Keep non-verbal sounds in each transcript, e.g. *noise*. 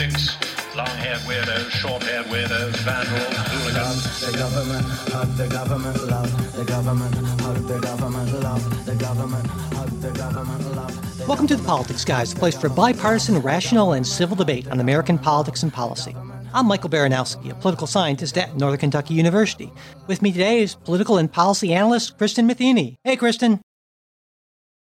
politics, long-haired weirdos, short-haired weirdos, vandals, hooligans. The government, hug the government, love the government, hug the government, love the government, hug the government, love. the Welcome to the Politics Guys, the place for bipartisan, rational, and civil debate on American politics and policy. I'm Michael Baranowski, a political scientist at Northern Kentucky University. With me today is political and policy analyst Kristin Matheny. Hey, Kristin.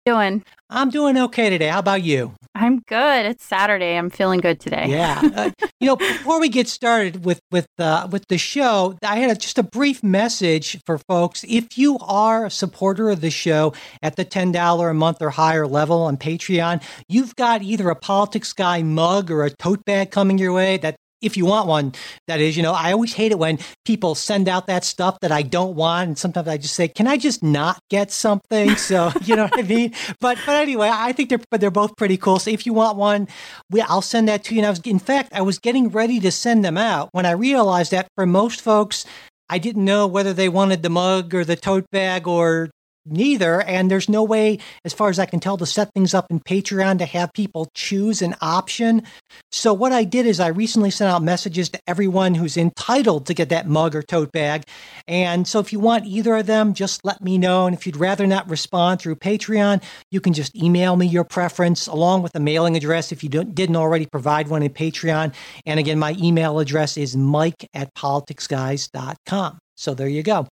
Doing? I'm doing okay today. How about you? I'm good. It's Saturday. I'm feeling good today. Yeah. Uh, you know, before we get started with with uh, with the show, I had a, just a brief message for folks. If you are a supporter of the show at the ten dollar a month or higher level on Patreon, you've got either a politics guy mug or a tote bag coming your way. That if you want one, that is, you know, I always hate it when people send out that stuff that I don't want, and sometimes I just say, "Can I just not get something?" So *laughs* you know what I mean. But but anyway, I think they're but they're both pretty cool. So if you want one, we, I'll send that to you. And I was, in fact, I was getting ready to send them out when I realized that for most folks, I didn't know whether they wanted the mug or the tote bag or neither. And there's no way, as far as I can tell, to set things up in Patreon to have people choose an option. So what I did is I recently sent out messages to everyone who's entitled to get that mug or tote bag. And so if you want either of them, just let me know. And if you'd rather not respond through Patreon, you can just email me your preference along with a mailing address if you didn't already provide one in Patreon. And again, my email address is mike at politicsguys.com. So there you go.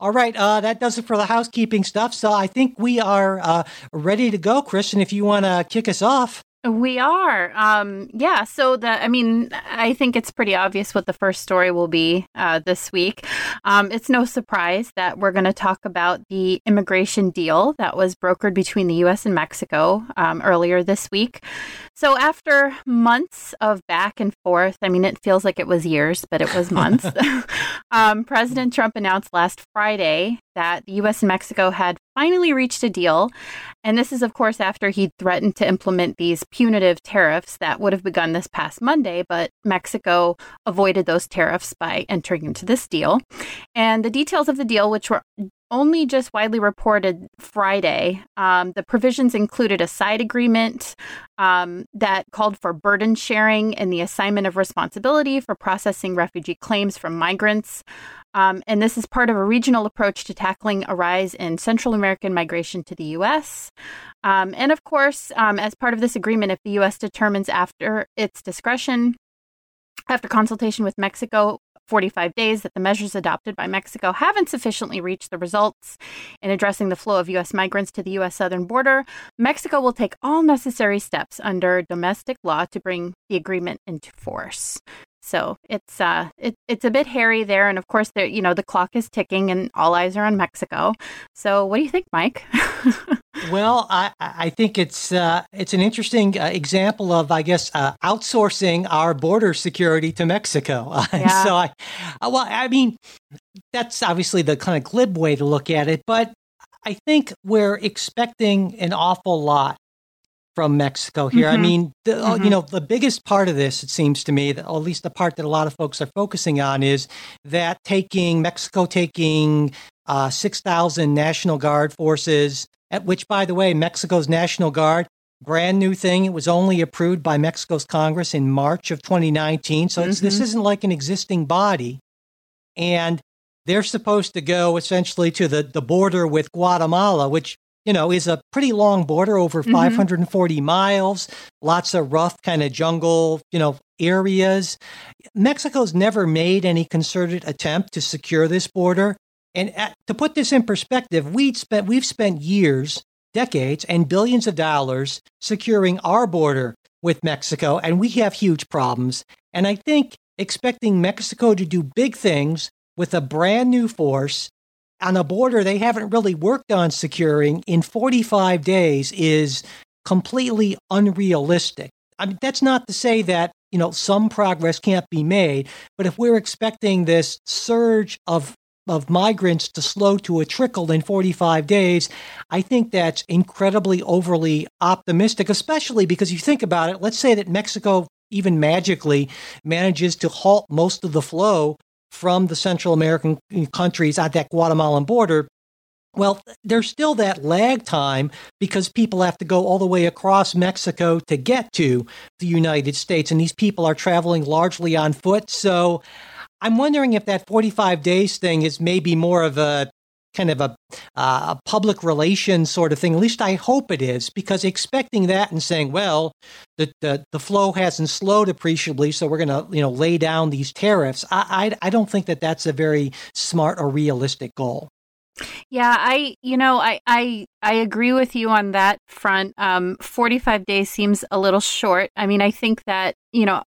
All right, uh, that does it for the housekeeping stuff. So I think we are uh, ready to go, Kristin. If you want to kick us off. We are. Um, yeah. So the, I mean, I think it's pretty obvious what the first story will be uh, this week. Um, it's no surprise that we're going to talk about the immigration deal that was brokered between the U.S. and Mexico um, earlier this week. So after months of back and forth, I mean, it feels like it was years, but it was months. *laughs* *laughs* um, President Trump announced last Friday that the U.S. and Mexico had finally reached a deal. And this is, of course, after he threatened to implement these punitive tariffs that would have begun this past Monday, but Mexico avoided those tariffs by entering into this deal. And the details of the deal, which were only just widely reported Friday. Um, the provisions included a side agreement um, that called for burden sharing and the assignment of responsibility for processing refugee claims from migrants. Um, and this is part of a regional approach to tackling a rise in Central American migration to the U.S. Um, and of course, um, as part of this agreement, if the U.S. determines after its discretion, after consultation with Mexico, 45 days that the measures adopted by Mexico haven't sufficiently reached the results in addressing the flow of U.S. migrants to the U.S. southern border, Mexico will take all necessary steps under domestic law to bring the agreement into force. So it's uh it, it's a bit hairy there, and of course there you know the clock is ticking, and all eyes are on Mexico. So what do you think, Mike? *laughs* Well, I, I think it's uh, it's an interesting uh, example of, I guess, uh, outsourcing our border security to Mexico. *laughs* Yeah. so, I well, I mean, that's obviously the kind of glib way to look at it, but I think we're expecting an awful lot from Mexico here. I Mhm. mean, the, uh, you Mhm. know, the biggest part of this, it seems to me, that, at least the part that a lot of folks are focusing on, is that taking Mexico taking uh, six thousand National Guard forces at which, by the way, Mexico's National Guard, brand new thing. It was only approved by Mexico's Congress in March of 2019. So it's, this isn't like an existing body. And they're supposed to go essentially to the, the border with Guatemala, which, you know, is a pretty long border, over Mhm. 540 miles, lots of rough kind of jungle, you know, areas. Mexico's never made any concerted attempt to secure this border. And at, to put this in perspective, we'd spent, we've spent years, decades, and billions of dollars securing our border with Mexico, and we have huge problems. And I think expecting Mexico to do big things with a brand new force on a border they haven't really worked on securing in 45 days is completely unrealistic. I mean, that's not to say that, you know, some progress can't be made, but if we're expecting this surge of of migrants to slow to a trickle in 45 days, I think that's incredibly overly optimistic, especially because you think about it. Let's say that Mexico, even magically, manages to halt most of the flow from the Central American countries at that Guatemalan border. Well, there's still that lag time because people have to go all the way across Mexico to get to the United States, and these people are traveling largely on foot. So I'm wondering if that 45 days thing is maybe more of a kind of a, uh, a public relations sort of thing. At least I hope it is, because expecting that and saying, well, the the, the flow hasn't slowed appreciably, so we're going to you know lay down these tariffs. I, I I don't think that that's a very smart or realistic goal. Yeah, I you know I I I agree with you on that front. Um, 45 days seems a little short. I mean, I think that you know,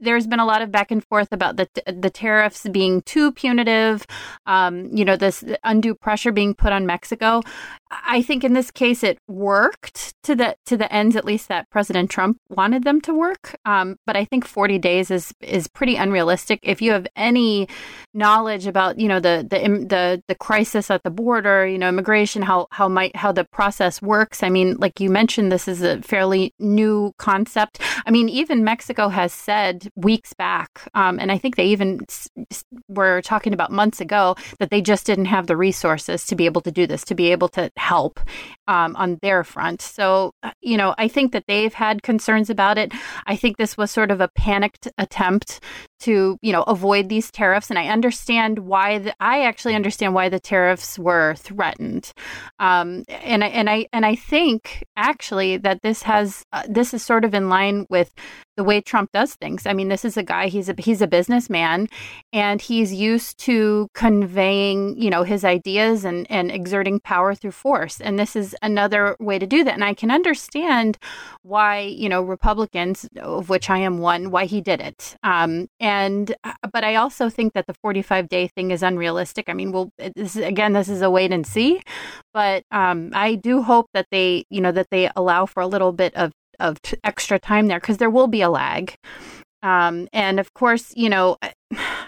there's been a lot of back and forth about the the tariffs being too punitive, um, you know, this undue pressure being put on Mexico. I think in this case it worked to the to the ends at least that President Trump wanted them to work. Um, but I think 40 days is is pretty unrealistic. If you have any knowledge about you know the the the the crisis at the border, you know, immigration, how how might how the process works. I mean, like you mentioned, this is a fairly new concept. I mean, even Mexico has said weeks back, um, and I think they even were talking about months ago that they just didn't have the resources to be able to do this, to be able to help um, on their front. So, uh, you know, I think that they've had concerns about it. I think this was sort of a panicked attempt to, you know, avoid these tariffs, and I understand why. The, I actually understand why the tariffs were threatened, um, and I and I and I think actually that this has uh, this is sort of in line with the way Trump does things. I mean, this is a guy, he's a he's a businessman and he's used to conveying, you know, his ideas and and exerting power through force. And this is another way to do that. And I can understand why, you know, Republicans, of which I am one, why he did it. Um, and uh, but I also think that the 45 day thing is unrealistic. I mean, well, this is, again, this is a wait and see, but um, I do hope that they, you know, that they allow for a little bit of of extra time there because there will be a lag. Um, and of course, you know,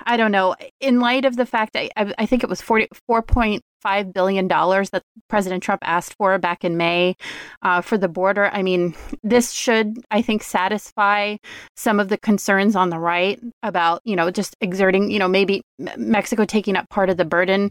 I *sighs* don't know. In light of the fact I, I think it was forty four point five billion dollars that President Trump asked for back in May uh, for the border. I mean, this should, I think, satisfy some of the concerns on the right about you know just exerting, you know, maybe Mexico taking up part of the burden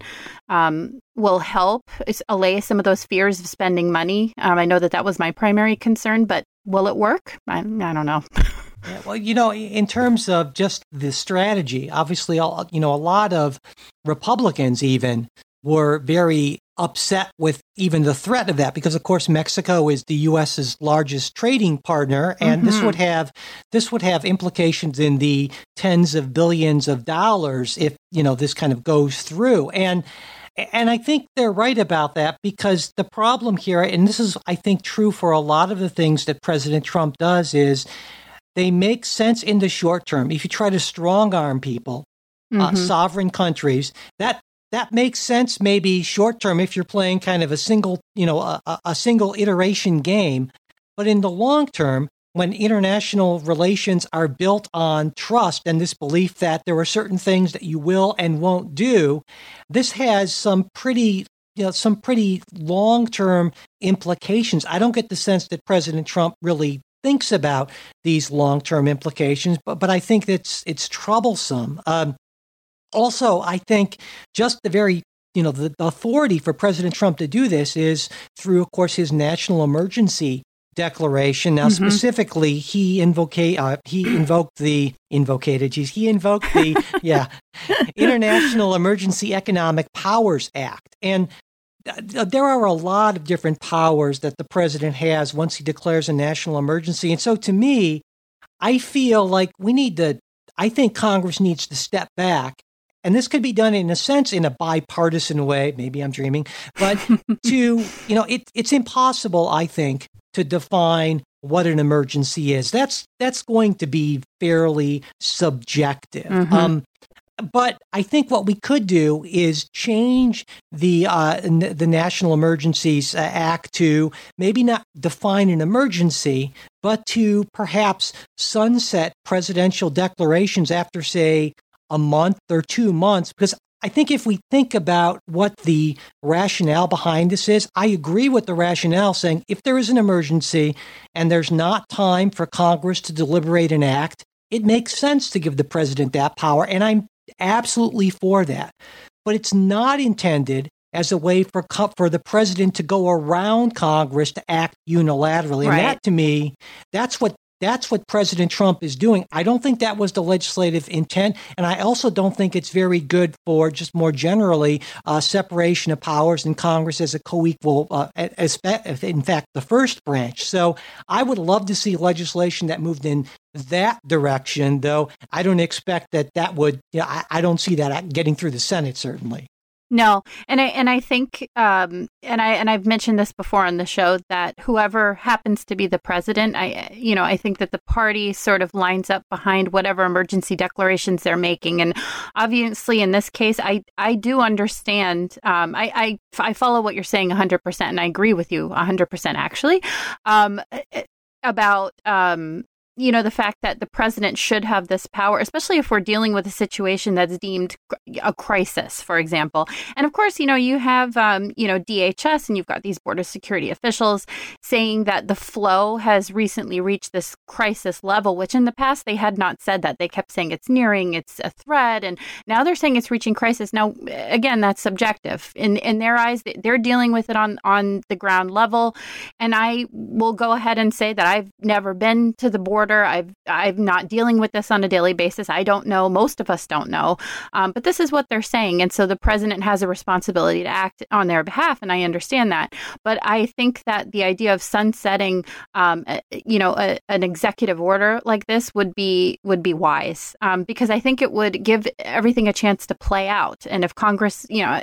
um, will help allay some of those fears of spending money. Um, I know that that was my primary concern, but will it work? I, I don't know. *laughs* Yeah, well, you know, in terms of just the strategy, obviously, you know, a lot of Republicans even were very upset with even the threat of that because of course Mexico is the US's largest trading partner and mm-hmm. this would have this would have implications in the tens of billions of dollars if you know this kind of goes through and and I think they're right about that because the problem here and this is I think true for a lot of the things that President Trump does is they make sense in the short term. If you try to strong arm people, uh, mm-hmm. uh, sovereign countries, that that makes sense maybe short term if you're playing kind of a single, you know, a, a single iteration game. But in the long term, when international relations are built on trust and this belief that there are certain things that you will and won't do, this has some pretty you know some pretty long-term implications. I don't get the sense that President Trump really thinks about these long-term implications, but but I think it's it's troublesome. Um, also, I think just the very you know the, the authority for President Trump to do this is through, of course, his national emergency declaration. Now, mm-hmm. specifically, he invocate uh, he invoked the invocated. Geez, he invoked the *laughs* yeah International Emergency Economic Powers Act, and uh, there are a lot of different powers that the president has once he declares a national emergency. And so to me, I feel like we need to, I think Congress needs to step back. And this could be done in a sense in a bipartisan way. Maybe I'm dreaming, but *laughs* to, you know, it, it's impossible, I think, to define what an emergency is. That's that's going to be fairly subjective. Mm-hmm. Um, but I think what we could do is change the uh, n- the National Emergencies uh, Act to maybe not define an emergency, but to perhaps sunset presidential declarations after, say, a month or two months. Because I think if we think about what the rationale behind this is, I agree with the rationale saying if there is an emergency and there's not time for Congress to deliberate an act, it makes sense to give the president that power. And I'm absolutely for that. But it's not intended as a way for for the president to go around Congress to act unilaterally. Right. And that to me, that's what that's what President Trump is doing. I don't think that was the legislative intent. And I also don't think it's very good for just more generally uh, separation of powers in Congress as a co equal, uh, in fact, the first branch. So I would love to see legislation that moved in that direction, though I don't expect that that would, you know, I, I don't see that getting through the Senate, certainly. No, and I and I think um, and I and I've mentioned this before on the show that whoever happens to be the president, I you know I think that the party sort of lines up behind whatever emergency declarations they're making, and obviously in this case, I I do understand. Um, I, I I follow what you're saying 100, percent and I agree with you 100 percent actually um, about um, you know, the fact that the president should have this power, especially if we're dealing with a situation that's deemed a crisis, for example. And of course, you know, you have, um, you know, DHS and you've got these border security officials saying that the flow has recently reached this crisis level, which in the past they had not said that. They kept saying it's nearing, it's a threat. And now they're saying it's reaching crisis. Now, again, that's subjective. In, in their eyes, they're dealing with it on, on the ground level. And I will go ahead and say that I've never been to the border border. I've I'm not dealing with this on a daily basis. I don't know. Most of us don't know. Um, but this is what they're saying, and so the president has a responsibility to act on their behalf, and I understand that. But I think that the idea of sunsetting, um, you know, a, an executive order like this would be would be wise um, because I think it would give everything a chance to play out. And if Congress, you know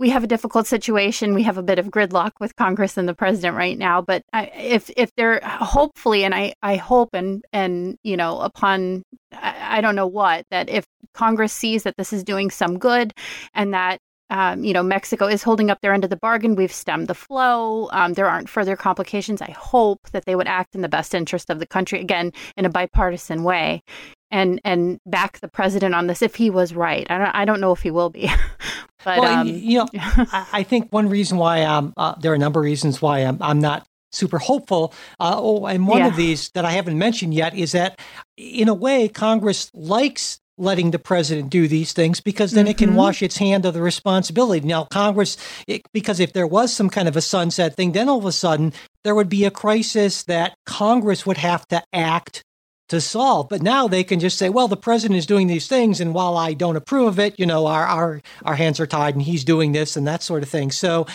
we have a difficult situation. We have a bit of gridlock with Congress and the president right now. But if if they're hopefully, and I I hope and and you know upon I, I don't know what that if Congress sees that this is doing some good and that um, you know, Mexico is holding up their end of the bargain. We've stemmed the flow. Um, there aren't further complications. I hope that they would act in the best interest of the country, again, in a bipartisan way, and and back the president on this if he was right. I don't, I don't know if he will be. *laughs* but well, um, you know, *laughs* I, think one reason why um, uh, there are a number of reasons why I'm, I'm not super hopeful. Uh, oh, and one yeah. of these that I haven't mentioned yet is that, in a way, Congress likes letting the president do these things because then mm-hmm. it can mm-hmm. wash its hand of the responsibility. Now, Congress, it, because if there was some kind of a sunset thing, then all of a sudden there would be a crisis that Congress would have to act to solve. But now they can just say, well, the president is doing these things, and while I don't approve of it, you know, our our our hands are tied, and he's doing this and that sort of thing. So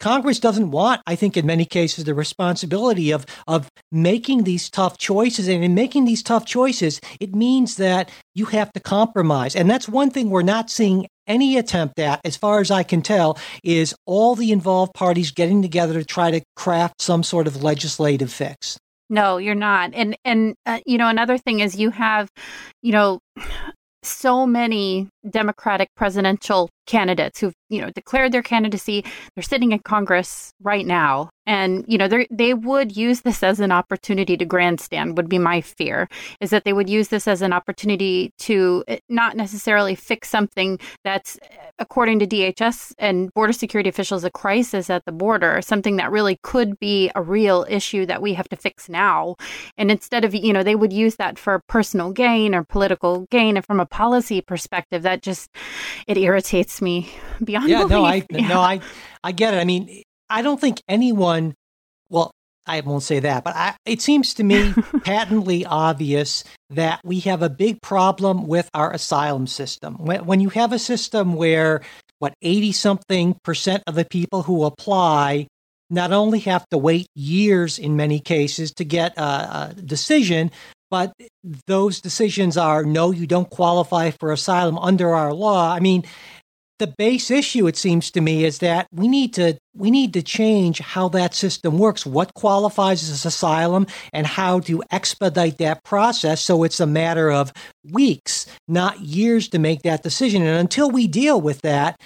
Congress doesn't want, I think, in many cases, the responsibility of of making these tough choices. And in making these tough choices, it means that you have to compromise, and that's one thing we're not seeing any attempt at, as far as I can tell, is all the involved parties getting together to try to craft some sort of legislative fix. No, you're not. And and uh, you know another thing is you have, you know, so many Democratic presidential candidates who've you know declared their candidacy. They're sitting in Congress right now, and you know they they would use this as an opportunity to grandstand. Would be my fear is that they would use this as an opportunity to eh, not necessarily fix something that's, eh, according to DHS and border security officials, a crisis at the border, something that really could be a real issue that we have to fix now. And instead of you know they would use that for personal gain or political gain, and from a policy perspective, that just it irritates me beyond yeah, belief. No, I yeah. no, I I get it. I mean, I don't think anyone. Well, I won't say that, but I, it seems to me *laughs* patently obvious that we have a big problem with our asylum system. When, when you have a system where what eighty something percent of the people who apply not only have to wait years in many cases to get a, a decision, but those decisions are no, you don't qualify for asylum under our law. I mean, the base issue it seems to me is that we need to we need to change how that system works what qualifies as asylum and how to expedite that process. So it's a matter of weeks not years to make that decision. And until we deal with that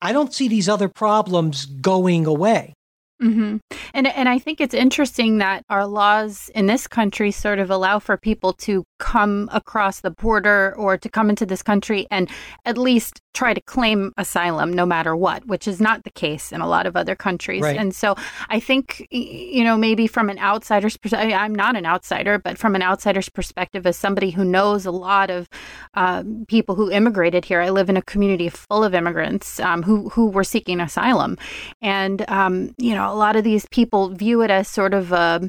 i don't see these other problems going away. Mm-hmm. And and I think it's interesting that our laws in this country sort of allow for people to come across the border or to come into this country and at least try to claim asylum no matter what, which is not the case in a lot of other countries. Right. And so I think, you know, maybe from an outsider's perspective, I'm not an outsider, but from an outsider's perspective, as somebody who knows a lot of uh, people who immigrated here, I live in a community full of immigrants um, who, who were seeking asylum. And, um, you know, a lot of these people view it as sort of a,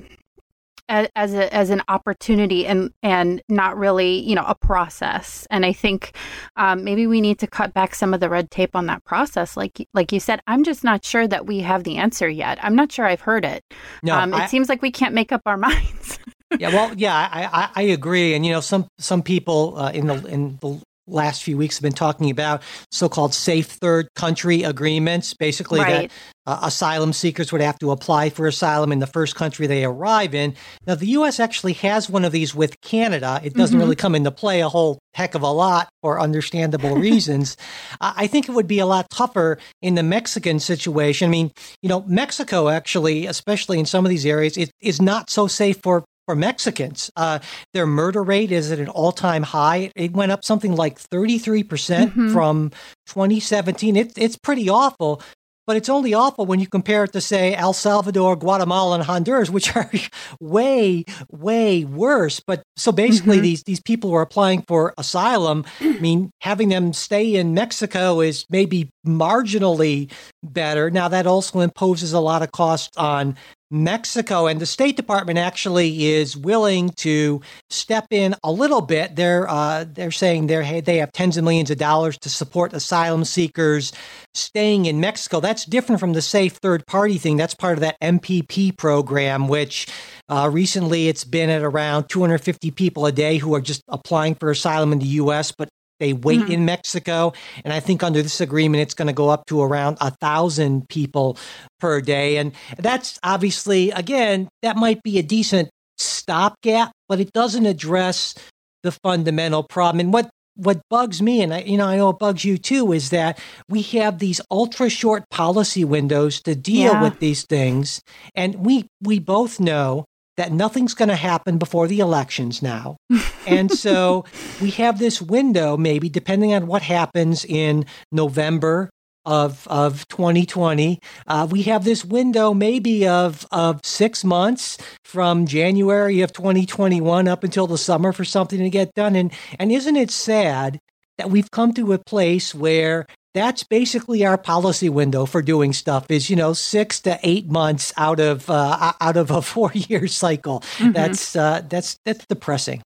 as a, as an opportunity and and not really you know a process. And i think um, maybe we need to cut back some of the red tape on that process. Like like you said i'm just not sure that we have the answer yet. I'm not sure i've heard it. No, um, it I- seems like we can't make up our *laughs* minds. Yeah, well, yeah, I, I, I agree, and you know, some some people uh, in the in the last few weeks have been talking about so-called safe third country agreements, basically Right. that uh, asylum seekers would have to apply for asylum in the first country they arrive in. Now, the U.S. actually has one of these with Canada. It doesn't Mhm. really come into play a whole heck of a lot for understandable *laughs* reasons. I I think it would be a lot tougher in the Mexican situation. I mean, you know, Mexico actually, especially in some of these areas, it is not so safe for for Mexicans. Uh, their murder rate is at an all time high. It went up something like 33% Mhm. from 2017. It, it's pretty awful. But it's only awful when you compare it to, say, El Salvador, Guatemala, and Honduras, which are *laughs* way, way worse. But so basically, Mhm. these these people who are applying for asylum, I *clears throat* mean, having them stay in Mexico is maybe marginally better. Now, that also imposes a lot of cost on Mexico, and the State Department actually is willing to step in a little bit. They're uh, they're saying they're hey, they have tens of millions of dollars to support asylum seekers staying in Mexico. That's different from the safe third party thing. That's part of that MPP program, which uh, recently it's been at around 250 people a day who are just applying for asylum in the U.S. but they wait Mhm. in Mexico, and I think under this agreement, it's going to go up to around a thousand people per day. And that's obviously, again, that might be a decent stopgap, but it doesn't address the fundamental problem. And what what bugs me, and I, you know, I know it bugs you too, is that we have these ultra short policy windows to deal Yeah. with these things, and we we both know that nothing's going to happen before the elections now. *laughs* and so we have this window, maybe depending on what happens in November of of 2020. Uh, we have this window, maybe of of six months from January of 2021 up until the summer for something to get done. And and isn't it sad that we've come to a place where that's basically our policy window for doing stuff is you know six to eight months out of uh, out of a *laughs* four year cycle Mhm. that's uh, that's that's depressing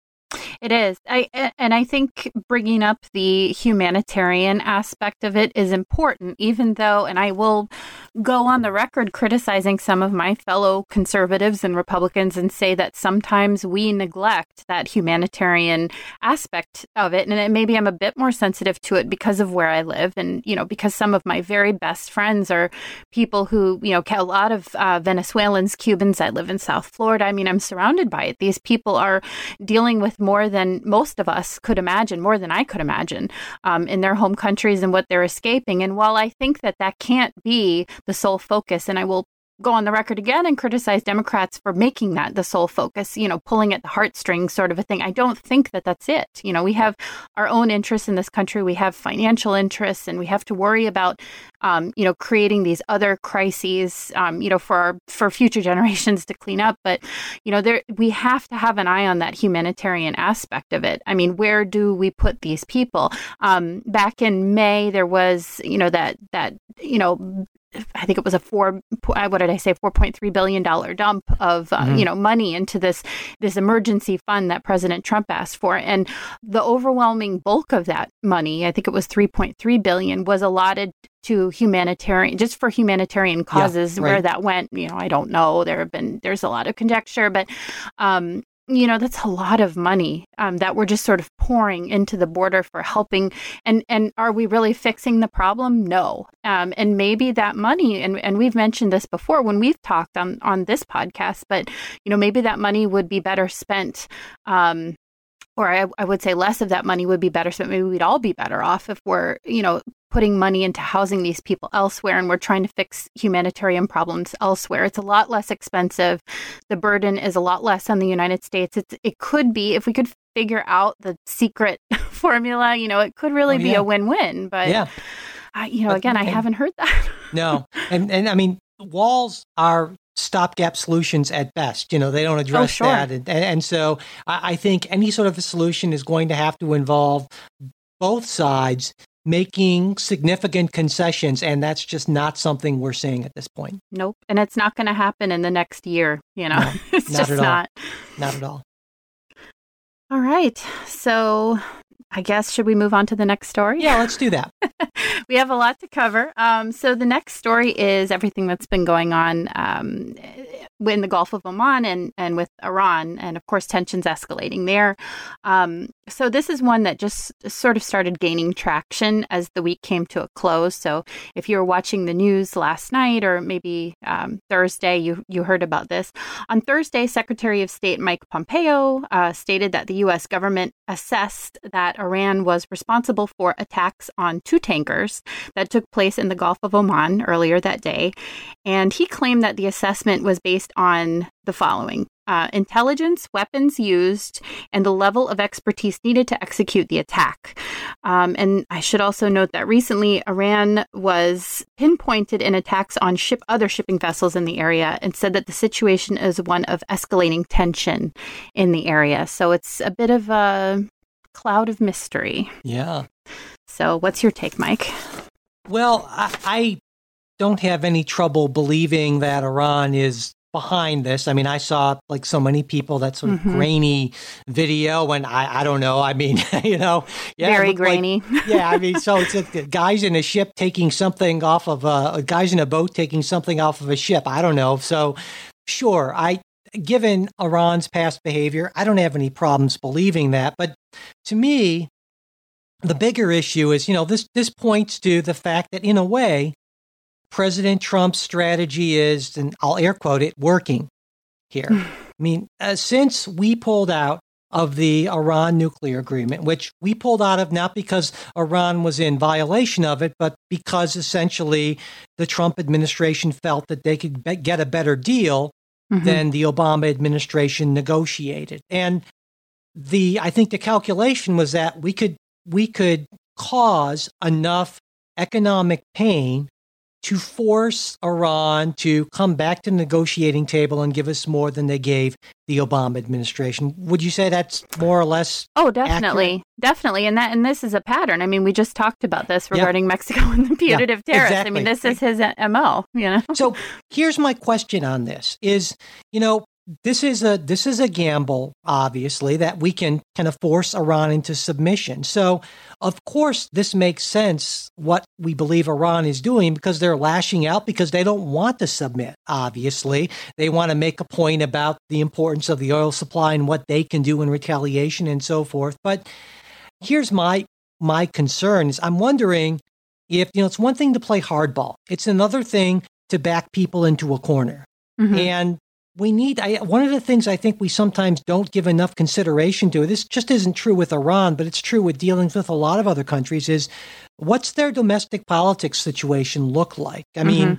It is. I and I think bringing up the humanitarian aspect of it is important even though and I will go on the record criticizing some of my fellow conservatives and Republicans and say that sometimes we neglect that humanitarian aspect of it. And it, maybe I'm a bit more sensitive to it because of where I live and you know because some of my very best friends are people who you know a lot of uh, Venezuelans Cubans I live in South Florida. I mean I'm surrounded by it. These people are dealing with more than most of us could imagine, more than I could imagine, um, in their home countries and what they're escaping. And while I think that that can't be the sole focus, and I will go on the record again and criticize Democrats for making that the sole focus, you know, pulling at the heartstrings sort of a thing. I don't think that that's it. You know, we have our own interests in this country, we have financial interests, and we have to worry about, um, you know, creating these other crises, um, you know, for our for future *laughs* generations to clean up. But you know, there we have to have an eye on that humanitarian aspect of it. I mean, where do we put these people? Um, back in May, there was, you know, that that you know I think it was a four. uh, What did I say? Four point three billion dollar dump of uh, Mhm. you know money into this this emergency fund that President Trump asked for, and the overwhelming bulk of that money, I think it was three point three billion, was allotted to humanitarian, just for humanitarian causes. Where right. that went, you know, I don't know. There have been there's a lot of conjecture, but um, you know that's a lot of money um, that we're just sort of pouring into the border for helping. And and are we really fixing the problem? No. Um, and maybe that money and, and we've mentioned this before when we've talked on on this podcast but you know maybe that money would be better spent um, or I, I would say less of that money would be better spent. Maybe we'd all be better off if we're, you know, putting money into housing these people elsewhere and we're trying to fix humanitarian problems elsewhere. It's a lot less expensive. The burden is a lot less on the United States. It's, it could be, if we could figure out the secret *laughs* formula, you know, it could really Oh, be a win win. But, yeah. I, you know, But- again, I haven't heard that. No, and and I mean walls are stopgap solutions at best. You know, they don't oh, address Oh, sure. that, and, and, so I, I think any sort of a solution is going to have to involve both sides making significant concessions, and that's just not something we're seeing at this point. nope. And it's not going to happen in the next year. You know, No, *laughs* it's not just at all. not. Not at all. All right. So I guess, should we move on to the next story? Yeah, let's do that. *laughs* we have a lot to cover. Um, so the next story is everything that's been going on um, in the Gulf of Oman and, and with Iran, and of course tensions escalating there. Um, so this is one that just sort of started gaining traction as the week came to a close. So if you were watching the news last night or maybe um, Thursday, you you heard about this. On Thursday, Secretary of State Mike Pompeo uh, stated that the U.S. government assessed that Iran was responsible for attacks on two tankers that took place in the Gulf of Oman earlier that day. And he claimed that the assessment was based on the following uh, intelligence, weapons used, and the level of expertise needed to execute the attack. Um, and I should also note that recently Iran was pinpointed in attacks on ship other shipping vessels in the area and said that the situation is one of escalating tension in the area. So it's a bit of a cloud of mystery. Yeah. So, what's your take, Mike? Well, I, I don't have any trouble believing that Iran is behind this. I mean, I saw like so many people that sort of Mhm. grainy video, and I, I don't know. I mean, *laughs* you know, yeah, Very looked like- grainy. *laughs* yeah, I mean, so it's a, guys in a ship taking something off of a guys in a boat taking something off of a ship. I don't know. So, sure, I given Iran's past behavior, I don't have any problems believing that. But to me, the bigger issue is, you know, this this points to the fact that in a way, President Trump's strategy is, and I'll air quote it, working here. I mean, uh, since we pulled out of the Iran nuclear agreement, which we pulled out of not because Iran was in violation of it, but because essentially the Trump administration felt that they could be- get a better deal Mhm. than the Obama administration negotiated. And the I think the calculation was that we could we could cause enough economic pain to force Iran to come back to the negotiating table and give us more than they gave the Obama administration. Would you say that's more or less Oh, definitely, definitely, and that and this is a pattern. I mean, we just talked about this regarding Mexico and the punitive tariffs. I mean, this is his mo. You know, so here's my question on this is you know this is a this is a gamble obviously that we can kind of force iran into submission. So of course this makes sense what we believe iran is doing because they're lashing out because they don't want to submit obviously. They want to make a point about the importance of the oil supply and what they can do in retaliation and so forth. But here's my my concern is i'm wondering if you know it's one thing to play hardball. It's another thing to back people into a corner. Mhm. and we need I, one of the things i think we sometimes don't give enough consideration to this just isn't true with iran but it's true with dealings with a lot of other countries is what's their domestic politics situation look like? I mean mm-hmm.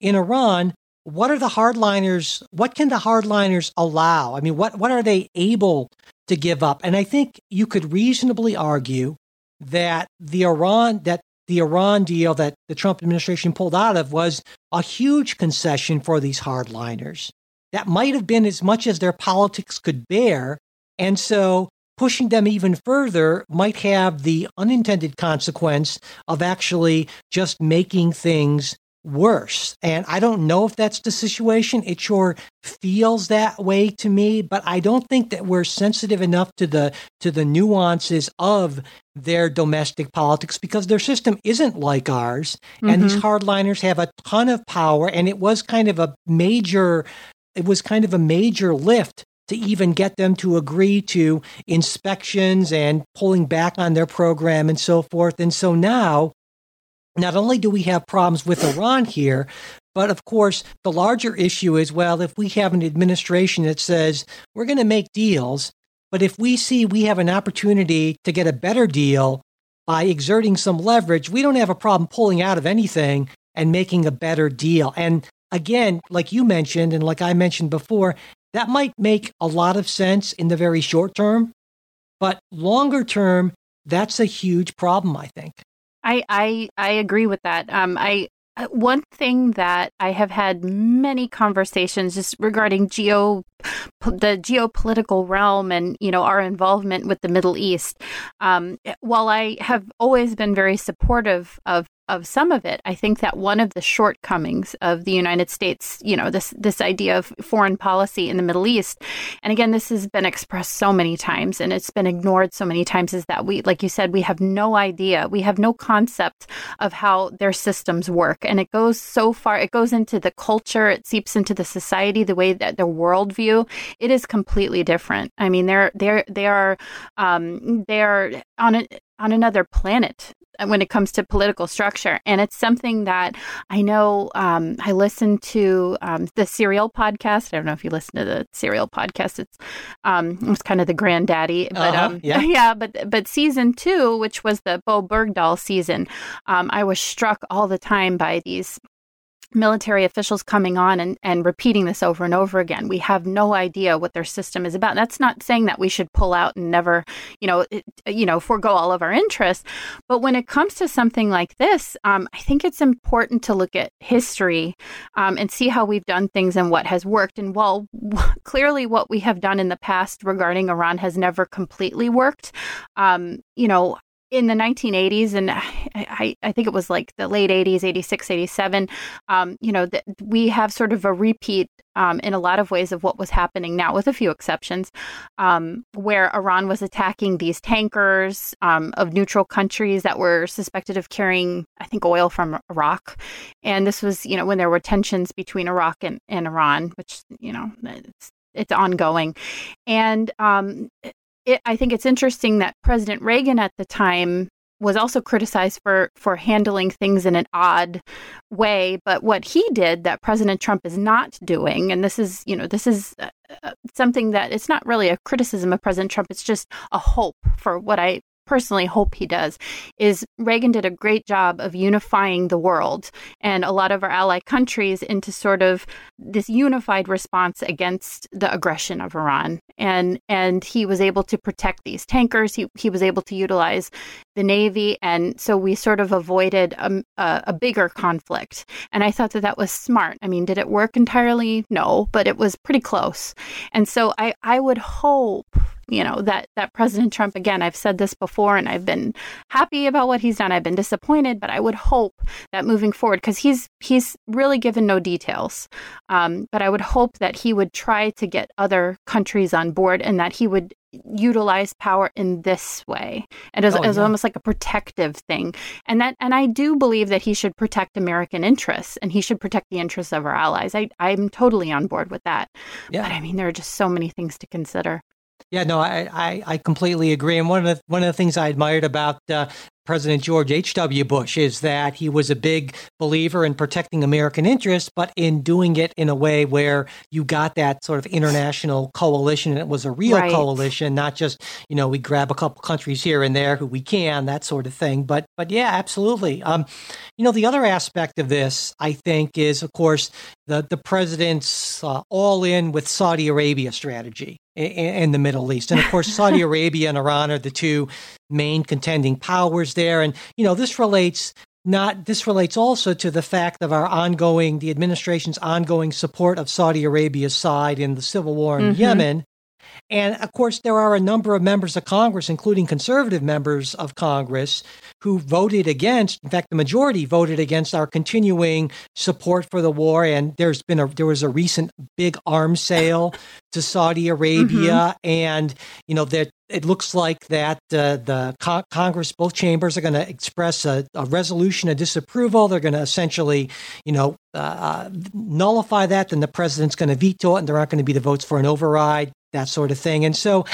in iran what are the hardliners what can the hardliners allow? I mean what what are they able to give up? And i think you could reasonably argue that the iran that the iran deal that the trump administration pulled out of was a huge concession for these hardliners that might have been as much as their politics could bear and so pushing them even further might have the unintended consequence of actually just making things worse. And I don't know if that's the situation. It sure feels that way to me, but I don't think that we're sensitive enough to the to the nuances of their domestic politics because their system isn't like ours. And these mm-hmm. hardliners have a ton of power and it was kind of a major it was kind of a major lift to even get them to agree to inspections and pulling back on their program and so forth. And so now not only do we have problems with Iran here, but of course, the larger issue is well, if we have an administration that says we're going to make deals, But if we see we have an opportunity to get a better deal by exerting some leverage, we don't have a problem pulling out of anything and making a better deal. And again, like you mentioned, and like I mentioned before, that might make a lot of sense in the very short term. But longer term, that's a huge problem, I think. I I, I agree with that. Um, I uh, one thing that I have had many conversations just regarding geo the geopolitical realm and you know our involvement with the Middle East. Um, while I have always been very supportive of of some of it, I think that one of the shortcomings of the United States, you know, this this idea of foreign policy in the Middle East, and again, this has been expressed so many times and it's been ignored so many times, is that we, like you said, we have no idea, we have no concept of how their systems work, and it goes so far, it goes into the culture, it seeps into the society, the way that their worldview, it is completely different. I mean, they're they're they are um, they are on a on another planet when it comes to political structure. And it's something that I know um, I listened to um, the Serial podcast. I don't know if you listen to the Serial podcast. It's um, it's kind of the granddaddy, but uh-huh, um, *laughs* yeah. yeah, but but season two, which was the Bowe Bergdahl season, um, I was struck all the time by these military officials coming on and, and repeating this over and over again. We have no idea what their system is about. That's not saying that we should pull out and never, you know, it, you know, forego all of our interests. But when it comes to something like this, um, I think it's important to look at history um, and see how we've done things and what has worked. And while *laughs* clearly what we have done in the past regarding Iran has never completely worked, um, you know, in the 1980s and I, I think it was like the late 80s 86 87 um, you know that we have sort of a repeat um, in a lot of ways of what was happening now with a few exceptions um, where iran was attacking these tankers um, of neutral countries that were suspected of carrying i think oil from iraq. And this was you know when there were tensions between iraq and, and iran which you know it's it's ongoing. And um, it, I think it's interesting that President Reagan at the time was also criticized for for handling things in an odd way but what he did that president trump is not doing and this is you know this is uh, uh something that it's not really a criticism of president trump it's just a hope for what i personally hope he does is Reagan did a great job of unifying the world and a lot of our ally countries into sort of this unified response against the aggression of Iran. And and he was able to protect these tankers. He he was able to utilize the navy. And so we sort of avoided a, a, a bigger conflict. And I thought that that was smart. I mean did it work entirely? No but it was pretty close. And so I I would hope you know that that president trump again i've said this before and i've been happy about what he's done. I've been disappointed but i would hope that moving forward because he's he's really given no details. Um, but i would hope that he would try to get other countries on board and that he would utilize power in this way. And as, Oh, as yeah. almost like a protective thing. And that and i do believe that he should protect american interests and he should protect the interests of our allies. I i'm totally on board with that. Yeah. but i mean there are just so many things to consider Yeah, no, I, I, I completely agree. And one of the one of the things I admired about uh, President George H. W. Bush is that he was a big believer in protecting American interests, but in doing it in a way where you got that sort of international coalition, and it was a real Right. coalition, not just you know we grab a couple countries here and there who we can, that sort of thing. But but yeah, absolutely. Um, you know, the other aspect of this, I think, is of course the the president's uh, all in with Saudi Arabia strategy in the Middle East, and of course, Saudi *laughs* Arabia and Iran are the two main contending powers there. And you know, this relates not this relates also to the fact of our ongoing the administration's ongoing support of Saudi Arabia's side in the civil war in Mhm. Yemen. And of course, there are a number of members of Congress, including conservative members of Congress, who voted against. In fact, the majority voted against our continuing support for the war. And there's been a there was a recent big arms sale *laughs* to Saudi Arabia, and you know that it looks like that uh, the co- Congress, both chambers, are going to express a, a resolution of disapproval. They're going to essentially, you know, uh, nullify that. Then the president's going to veto it, and there aren't going to be the votes for an override, that sort of thing. And so,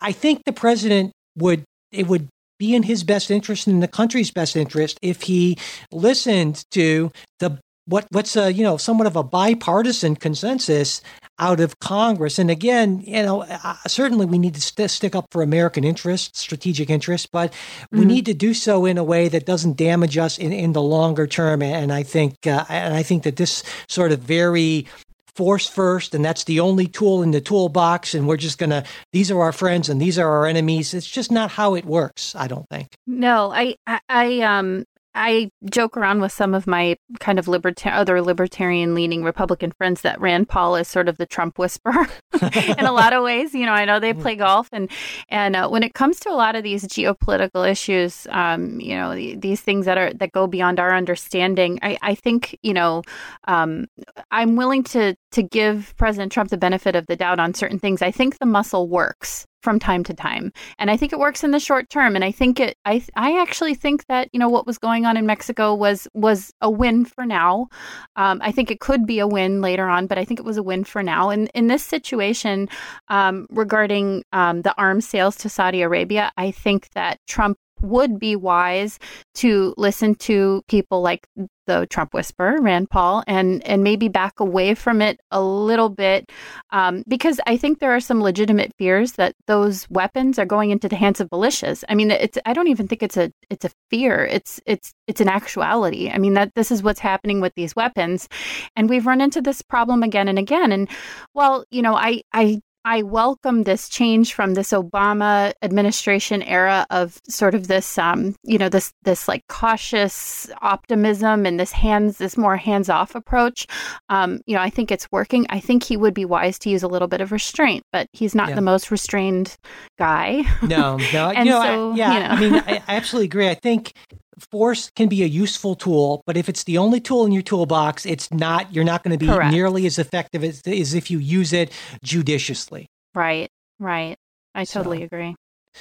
I think the president would it would be in his best interest and in the country's best interest if he listened to the what what's a you know somewhat of a bipartisan consensus out of Congress. And again, you know, certainly we need to st- stick up for American interests, strategic interests, but we mm-hmm. need to do so in a way that doesn't damage us in, in the longer term. And I think, uh, and I think that this sort of very force first and that's the only tool in the toolbox and we're just going to these are our friends and these are our enemies. It's just not how it works i don't think. No i i, I um I joke around with some of my kind of liberta- other libertarian leaning Republican friends that Rand Paul is sort of the Trump whisperer *laughs* in a lot of ways. You know, I know they play golf, and and uh, when it comes to a lot of these geopolitical issues, um, you know, these things that are that go beyond our understanding, I, I think you know, um, I'm willing to to give President Trump the benefit of the doubt on certain things. I think the muscle works from time to time. And I think it works in the short term. And I think it I I actually think that, you know, what was going on in Mexico was was a win for now. Um, I think it could be a win later on, but I think it was a win for now. And in this situation, um, regarding um, the arms sales to Saudi Arabia, I think that Trump would be wise to listen to people like the Trump whisperer, Rand Paul, and and maybe back away from it a little bit, um, because I think there are some legitimate fears that those weapons are going into the hands of militias. I mean, it's I don't even think it's a it's a fear. It's it's it's an actuality. I mean that this is what's happening with these weapons, and we've run into this problem again and again. And well, you know, I I I welcome this change from this Obama administration era of sort of this, um, you know, this this like cautious optimism and this hands this more hands off approach. Um, you know, I think it's working. I think he would be wise to use a little bit of restraint, but he's not yeah. the most restrained guy. No, no, *laughs* and you know, so, I, yeah, you know. I mean, I, I absolutely agree. I think force can be a useful tool, but if it's the only tool in your toolbox, it's not. You're not going to be Correct. nearly as effective as, as if you use it judiciously. Right. Right. I totally so. agree.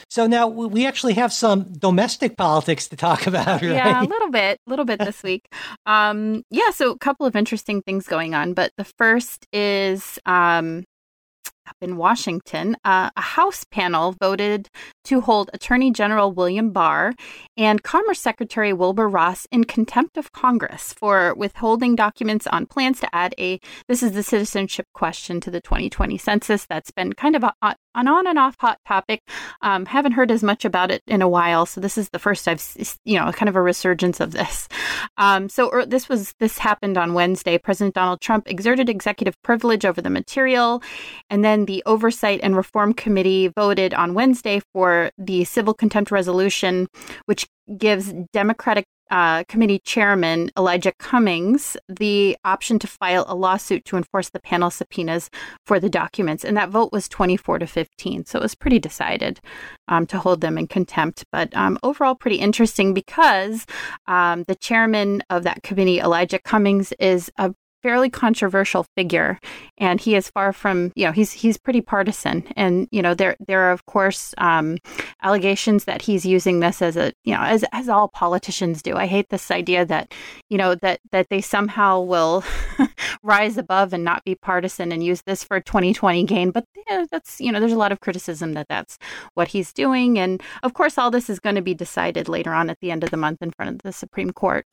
So now we actually have some domestic politics to talk *laughs* about, right? Yeah, a little bit, a little bit this week. Um, yeah, so a couple of interesting things going on, but the first is um, up in Washington, uh, a House panel voted to hold Attorney General William Barr and Commerce Secretary Wilbur Ross in contempt of Congress for withholding documents on plans to add a this is the citizenship question to the 2020 census that's been kind of a, an on and off hot topic. Um, haven't heard as much about it in a while, so this is the first I've you know kind of a resurgence of this. Um, so er, this was this happened on Wednesday. President Donald Trump exerted executive privilege over the material, and then the Oversight and Reform Committee voted on Wednesday for the civil contempt resolution, which gives Democratic uh, committee chairman Elijah Cummings the option to file a lawsuit to enforce the panel subpoenas for the documents. And that vote was 24 to 15. So it was pretty decided um, to hold them in contempt. But um, overall, pretty interesting because um, the chairman of that committee, Elijah Cummings, is a fairly controversial figure and he is far from you know he's he's pretty partisan. And you know there there are of course um, allegations that he's using this as a you know as as all politicians do. I hate this idea that you know that that they somehow will *laughs* rise above and not be partisan and use this for 2020 gain. But yeah, that's you know there's a lot of criticism that that's what he's doing. And of course all this is going to be decided later on at the end of the month in front of the supreme court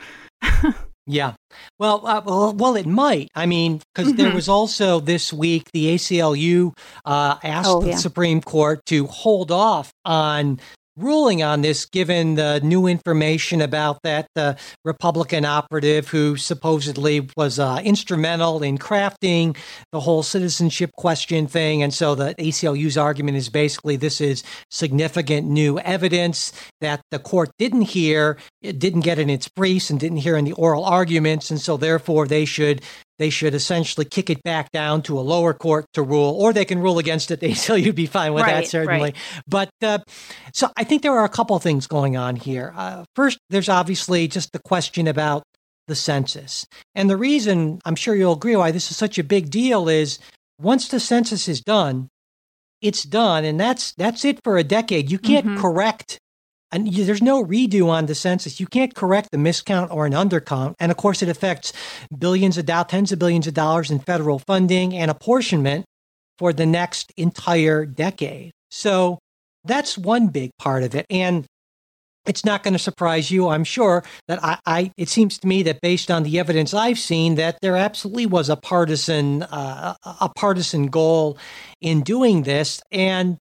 *laughs* Yeah. Well, uh, well, well, it might. I mean, because mm-hmm. there was also this week the ACLU uh, asked oh, yeah. the Supreme Court to hold off on ruling on this, given the new information about that uh, Republican operative who supposedly was uh, instrumental in crafting the whole citizenship question thing. And so the ACLU's argument is basically this is significant new evidence that the court didn't hear, it didn't get in its briefs and didn't hear in the oral arguments. And so therefore they should they should essentially kick it back down to a lower court to rule, or they can rule against it. *laughs* They still you'd be fine with right, that, certainly. Right. But uh, so I think there are a couple things going on here. Uh, first, there's obviously just the question about the census. And the reason I'm sure you'll agree why this is such a big deal is once the census is done, it's done, and that's that's it for a decade. You can't mm-hmm. correct and there's no redo on the census. You can't correct the miscount or an undercount. And of course, it affects billions of dollars, tens of billions of dollars in federal funding and apportionment for the next entire decade. So that's one big part of it. And it's not going to surprise you, I'm sure, that I, I, it seems to me that based on the evidence I've seen, that there absolutely was a partisan uh, a partisan goal in doing this. And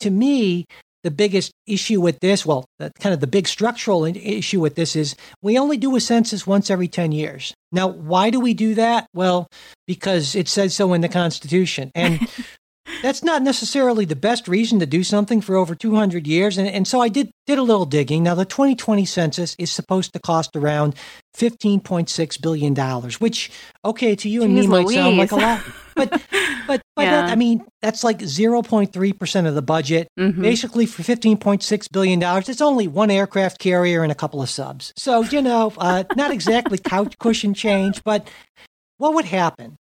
to me, the biggest issue with this, well, kind of the big structural issue with this is we only do a census once every 10 years. Now, why do we do that? Well, because it says so in the Constitution. And *laughs* that's not necessarily the best reason to do something for over 200 years. And, and so I did, did a little digging. Now, the 2020 census is supposed to cost around $15.6 billion, which, okay, to you Jeez and me might sound like a lot. But, *laughs* but, but Yeah. that, I mean, that's like 0.3% of the budget. Mhm. Basically, for $15.6 billion, it's only one aircraft carrier and a couple of subs. So, you know, uh, not exactly couch cushion change, but what would happen?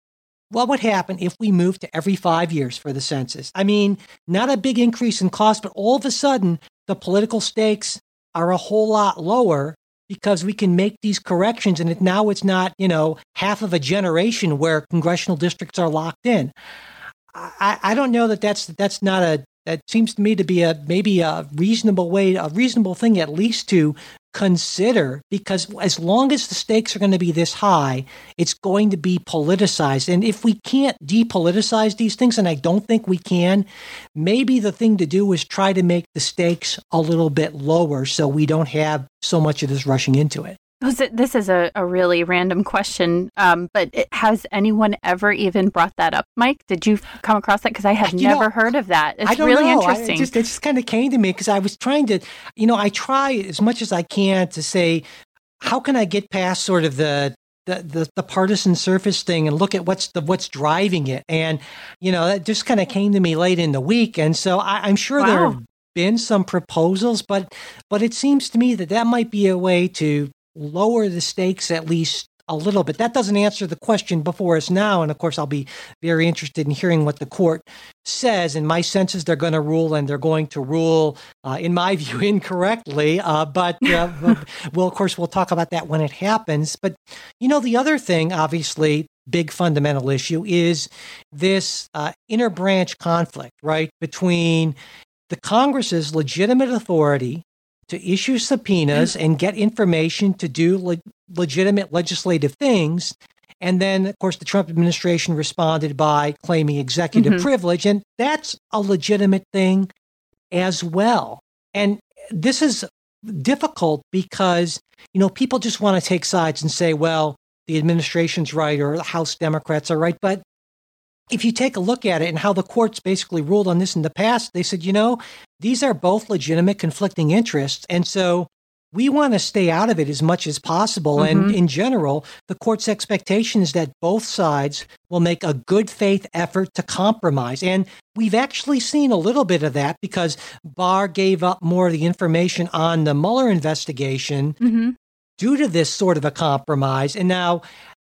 What would happen if we moved to every five years for the census? I mean, not a big increase in cost, but all of a sudden, the political stakes are a whole lot lower because we can make these corrections. And it, now it's not, you know, half of a generation where congressional districts are locked in. I, I don't know that that's that's not a that seems to me to be a maybe a reasonable way a reasonable thing at least to consider because as long as the stakes are going to be this high it's going to be politicized. And if we can't depoliticize these things and I don't think we can maybe the thing to do is try to make the stakes a little bit lower so we don't have so much of this rushing into it This is a, a really random question, um, but it, has anyone ever even brought that up, Mike? Did you come across that? Because I have You know, never heard of that. It's I really know. I- interesting. it just, it just kind of came to me because I was trying to, you know, I try as much as I can to say, how can I get past sort of the the, the, the partisan surface thing and look at what's the what's driving it and you know that just kind of came to me late in the week and so I, I'm sure there Wow. have been some proposals but but it seems to me that that might be a way to lower the stakes at least a little bit that doesn't answer the question before us now and of course I'll be very interested in hearing what the court says. And my sense is they're going to rule, and they're going to rule, uh, in my *laughs* view, incorrectly. Uh, but uh, *laughs* well, of course, we'll talk about that when it happens. But you know, the other thing, obviously, big fundamental issue is this uh, interbranch conflict, right, between the Congress's legitimate authority to issue subpoenas and get information to do le- legitimate legislative things. And then, of course, the Trump administration responded by claiming executive Mhm. privilege. And that's a legitimate thing as well. And this is difficult because, you know, people just want to take sides and say, well, the administration's right or the House Democrats are right. But if you take a look at it and how the courts basically ruled on this in the past, they said, you know, these are both legitimate conflicting interests. And so we want to stay out of it as much as possible. And Mhm. in general, the court's expectation is that both sides will make a good faith effort to compromise. And we've actually seen a little bit of that because Barr gave up more of the information on the Mueller investigation hmm due to this sort of a compromise. And now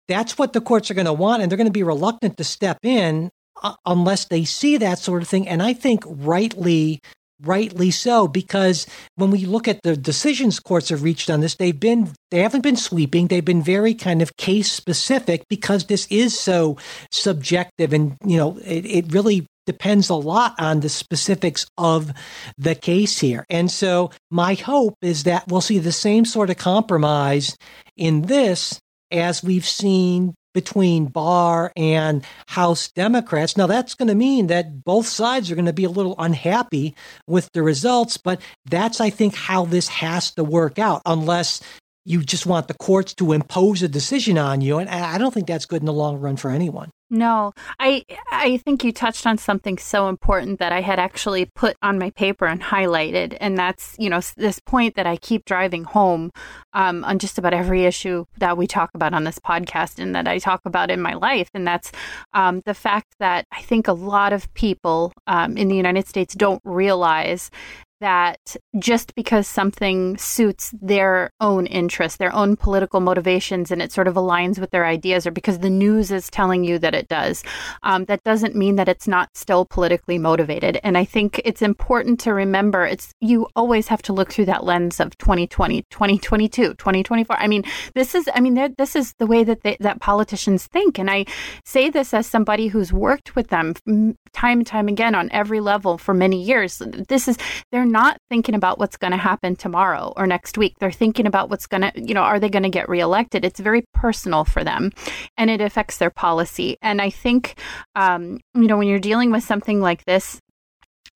that's what the courts are going to want, and they're going to be reluctant to step in uh, unless they see that sort of thing. And I think rightly, rightly so, because when we look at the decisions courts have reached on this, they've been they haven't been sweeping. They've been very kind of case specific because this is so subjective, and you know it, it really depends a lot on the specifics of the case here. And so my hope is that we'll see the same sort of compromise in this as we've seen between Barr and House Democrats. Now, that's going to mean that both sides are going to be a little unhappy with the results, but that's, I think, how this has to work out, unless you just want the courts to impose a decision on you. And I don't think that's good in the long run for anyone. No, I I think you touched on something so important that I had actually put on my paper and highlighted, and that's you know this point that I keep driving home um, on just about every issue that we talk about on this podcast and that I talk about in my life, and that's um, the fact that I think a lot of people um, in the United States don't realize that just because something suits their own interests, their own political motivations, and it sort of aligns with their ideas, or because the news is telling you that it does, um, that doesn't mean that it's not still politically motivated. And I think it's important to remember it's you always have to look through that lens of 2020, 2022, 2024. I mean, this is, I mean, this is the way that they, that politicians think, and I say this as somebody who's worked with them mm, time and time again on every level for many years. This is they're not thinking about what's going to happen tomorrow or next week. They're thinking about what's going to, you know, are they going to get reelected? It's very personal for them and it affects their policy. And I think, um, you know, when you're dealing with something like this,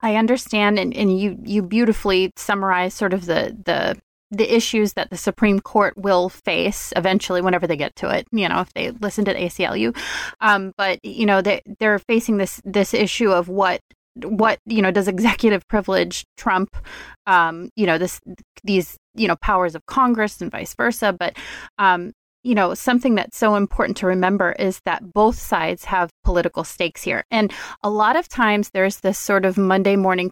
I understand, and, and you you beautifully summarize sort of the the the issues that the Supreme Court will face eventually, whenever they get to it. You know, if they listen to the ACLU, um, but you know they they're facing this this issue of what what you know does executive privilege trump um, you know this these you know powers of Congress and vice versa, but um, you know, something that's so important to remember is that both sides have political stakes here. And a lot of times there's this sort of Monday morning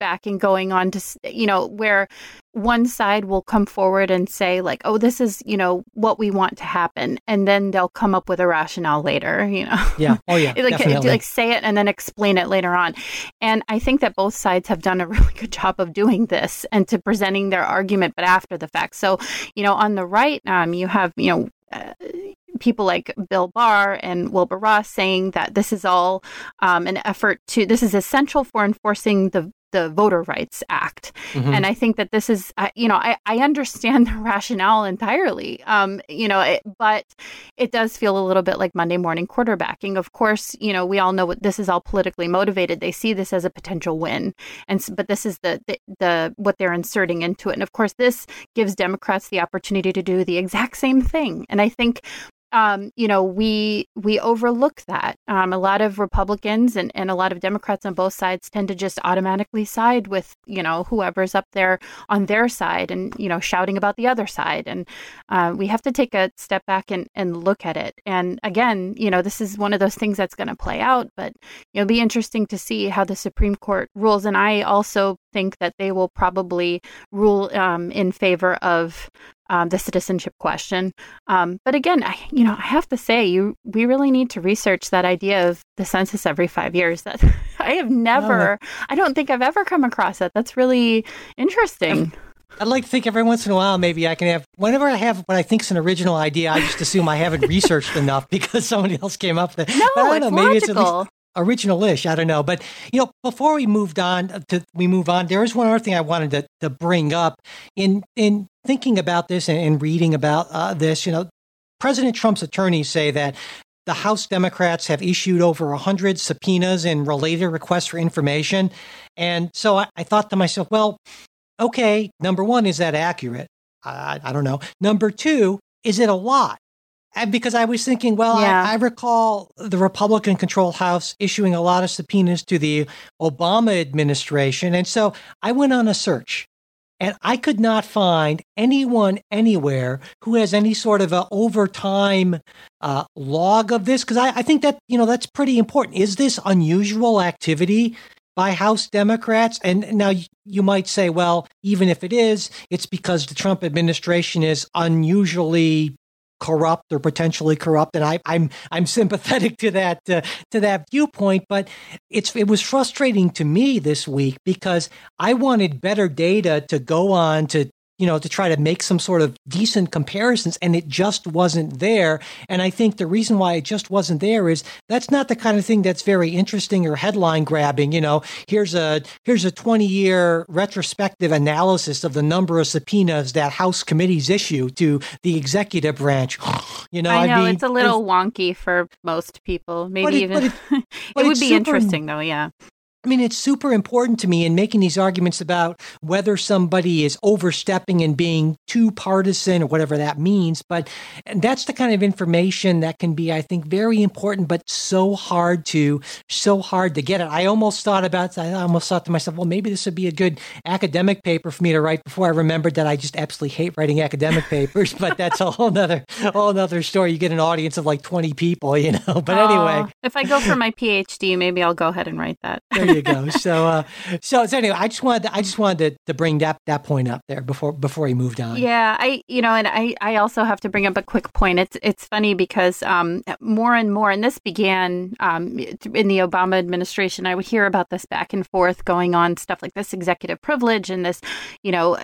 quarterbacking going on to, you know, where one side will come forward and say, like, oh, this is, you know, what we want to happen. And then they'll come up with a rationale later, you know? Yeah. Oh, yeah. *laughs* like, definitely. like say it and then explain it later on. And I think that both sides have done a *laughs* really good job of doing this and to presenting their argument, but after the fact. So, you know, on the right, um, you have, you know, uh, people like Bill Barr and Wilbur Ross saying that this is all um, an effort to, this is essential for enforcing the the Voter Rights Act. Mm-hmm. And I think that this is, you know, I, I understand *laughs* the rationale entirely, um, you know, it, but it does feel a little bit like Monday morning quarterbacking. Of course, you know, we all know what this is all politically motivated. They see this as a potential win. And, but this is the, the, the, what they're inserting into it. And of course, this gives Democrats the opportunity to do the exact same thing. And I think um, you know, we we overlook that. Um, a lot of Republicans and, and a lot of Democrats on both sides tend to just automatically side with you know whoever's up there on their side and you know shouting about the other side. And uh, we have to take a step back and, and look at it. And again, you know, this is one of those things that's going to play out, but it'll be interesting to see how the Supreme Court rules. And I also think that they will probably rule um, in favor of um, the citizenship question. Um, but again, I, you know, I have to say, you we really need to research that idea of the census every five years. *laughs* That I have never, oh, I don't think I've ever come across it. That's really interesting. I'd like to think every once in a while, maybe I can have, whenever I have what I think is an original idea, I just assume I haven't *laughs* researched enough because somebody else came up with it. No, it's know, maybe logical. It's original-ish. I don't know, but you know, before we moved on to we move on, there is one other thing I wanted to, to bring up in in thinking about this and, and reading about uh, this. You know, President Trump's attorneys say that the House Democrats have issued over 100 subpoenas and related requests for information. And so I, I thought to myself, well, okay, number one, is that accurate? I, I don't know. Number two, is it a lot? And because I was thinking, well, yeah. I, I, recall the Republican controlled House issuing a lot of subpoenas to the Obama administration. And so I went on a search and I could not find anyone anywhere who has any sort of a overtime uh, log of this. Because I, I think that, you know, that's pretty important. Is this unusual activity? by House Democrats. And now you might say, well, even if it is, it's because the Trump administration is unusually corrupt or potentially corrupt, and I, am I'm, I'm sympathetic to that uh, to that viewpoint. But it's it was frustrating to me this week because I wanted better data to go on to you know, to try to make some sort of decent comparisons, and it just wasn't there. And I think the reason why it just wasn't there is that's not the kind of thing that's very interesting or headline grabbing. You know, here's a here's a 20 year retrospective analysis of the number of subpoenas that House committees issue to the executive branch. *sighs* You know, I know I mean, it's a little wonky for most people. Maybe it, even it, *laughs* it would be super, interesting though. Yeah. I mean, it's super important to me in making these arguments about whether somebody is overstepping and being too partisan or whatever that means. But that's the kind of information that can be, I think, very important, but so hard to, so hard to get it. I almost thought about, I almost thought to myself, well, maybe this would be a good academic paper for me to write before I remembered that I just absolutely hate writing academic *laughs* papers. But that's a whole nother, whole nother story. You get an audience of like 20 people, you know. *laughs* But anyway. If I go for my PhD, maybe I'll go ahead and write that you go. So, uh, so, so anyway, I just wanted, to, I just wanted to, to bring that that point up there before before he moved on. Yeah, I, you know, and I, I also have to bring up a quick point. It's it's funny because um, more and more, and this began um, in the Obama administration. I would hear about this back and forth going on, stuff like this executive privilege and this, you know,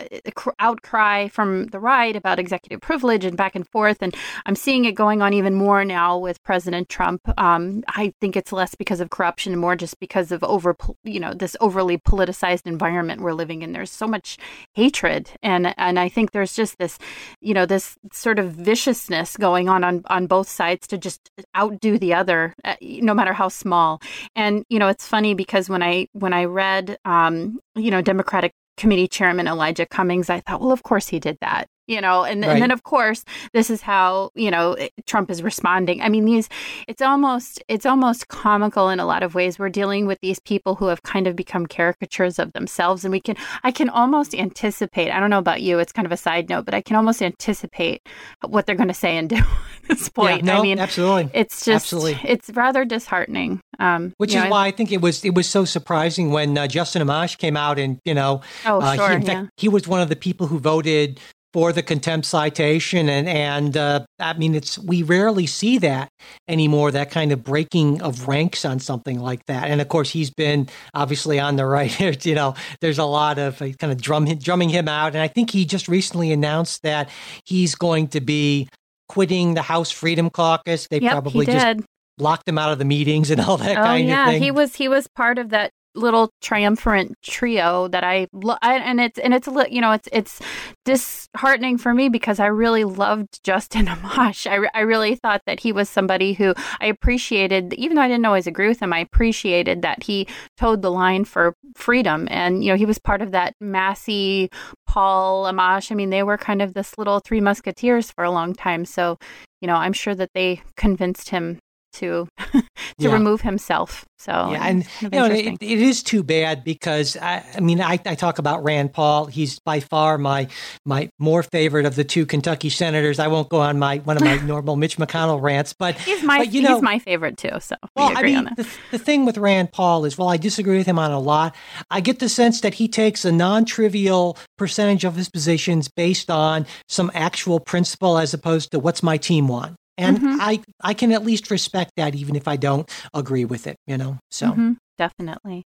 outcry from the right about executive privilege and back and forth. And I'm seeing it going on even more now with President Trump. Um, I think it's less because of corruption and more just because of over you know this overly politicized environment we're living in there's so much hatred. And and i think there's just this you know this sort of viciousness going on on, on both sides to just outdo the other uh, no matter how small. And you know it's funny because when i when i read um you know democratic committee chairman elijah cummings i thought well of course he did that you know and, right. and then of course this is how you know trump is responding i mean these it's almost it's almost comical in a lot of ways we're dealing with these people who have kind of become caricatures of themselves and we can i can almost anticipate i don't know about you it's kind of a side note but i can almost anticipate what they're going to say and do *laughs* at this point yeah, no, i mean absolutely it's just absolutely. it's rather disheartening um, which is know, why I, think it was it was so surprising when uh, Justin Amash came out and you know oh, uh, sure, he, in yeah. he was one of the people who voted for the contempt citation and and uh, I mean it's we rarely see that anymore that kind of breaking of ranks on something like that and of course he's been obviously on the right *laughs* you know there's a lot of uh, kind of drum, drumming him out and I think he just recently announced that he's going to be quitting the House Freedom Caucus they yep, probably just locked him out of the meetings and all that oh, kind yeah. of thing. Yeah, he was he was part of that little triumphant trio that I, I and it's and it's a you know it's it's disheartening for me because I really loved Justin *laughs* Amash. I, I really thought that he was somebody who I appreciated even though I didn't always agree with him I appreciated that he toed the line for freedom. And you know he was part of that Massie Paul Amash. I mean they were kind of this little three musketeers for a long time. So you know I'm sure that they convinced him to to yeah. remove himself. So yeah, and you know, it, it is too bad because I, I mean I, I, talk about Rand Paul. He's by far my my more favorite of the two Kentucky senators. I won't go on my one of my *laughs* normal Mitch McConnell rants, but he's my but, you know, he's my favorite too. So well, we I mean the, the thing with Rand Paul is well, I disagree with him on a lot. I get the sense that he takes a non-trivial percentage of his positions based on some actual principle as opposed to what's my team want and mm-hmm. i i can at least respect that even if i don't agree with it you know so. Mm-hmm. definitely.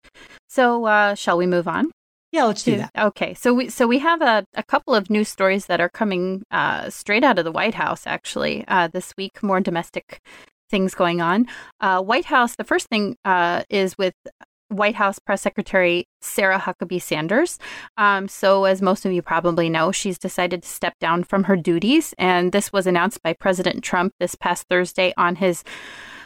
So uh shall we move on? Yeah let's do that. okay so we so we have a, a couple of news stories that are coming uh straight out of the white house actually uh this week more domestic things going on. Uh white house the first thing uh is with White House Press Secretary Sarah Huckabee Sanders. Um, so, as most of you probably know, she's decided to step down from her duties. And this was announced by President Trump this past Thursday on his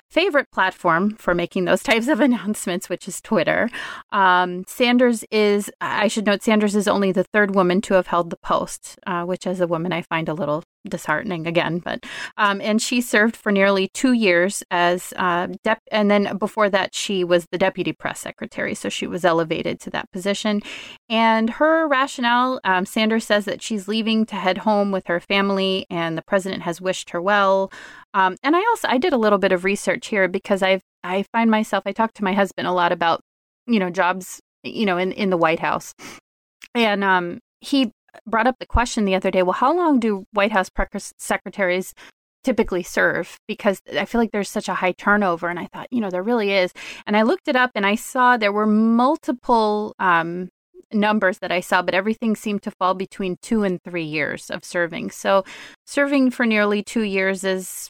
favorite platform for making those *laughs* types of announcements, which is Twitter. Um, Sanders is, I should note, Sanders is only the third woman to have held the post, uh, which as a woman I find a little disheartening again. But um, and she served for nearly two years as uh, dep, and then before that she was the deputy press secretary, so she was elevated to that position. And her rationale, um, Sanders says that she's leaving to head home with her family, and the president has wished her well. Um, and I also I did a little bit of research here because I've I find myself I talk to my husband a lot about you know jobs you know in in the White House, and um he brought up the question the other day. Well, how long do White House secretaries typically serve because I feel like there's such a high turnover. And I thought, you know, there really is. And I looked it up and I saw there were multiple um, numbers that I saw, but everything seemed to fall between two and three years of serving. So serving for nearly two years is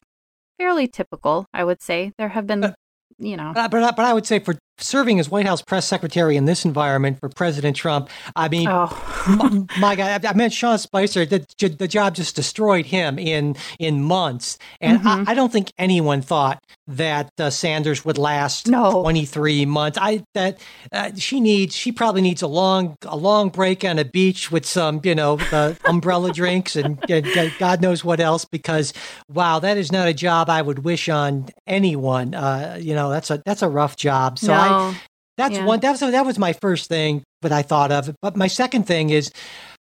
fairly typical, I would say. There have been, uh, you know. But, but, but I would say for serving as White House press secretary in this environment for President Trump, I mean, oh. my, my, God, I meant Sean Spicer. The, the job just destroyed him in in months, and mm-hmm. I, I, don't think anyone thought that uh, Sanders would last no. 23 months. I that uh, she needs she probably needs a long a long break on a beach with some you know the umbrella drinks and uh, God knows what else because wow that is not a job I would wish on anyone. Uh, you know that's a that's a rough job. So. No. I, that's yeah. one. That was that was my first thing that I thought of. But my second thing is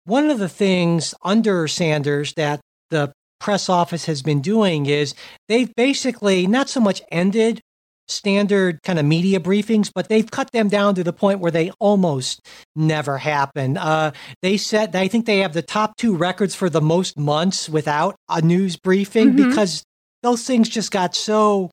one of the things under Sanders that the press office has been doing is they've basically not so much ended standard kind of media briefings, but they've cut them down to the point where they almost never happen. Uh, they said I think they have the top two records for the most months without a news briefing mm-hmm. because those things just got so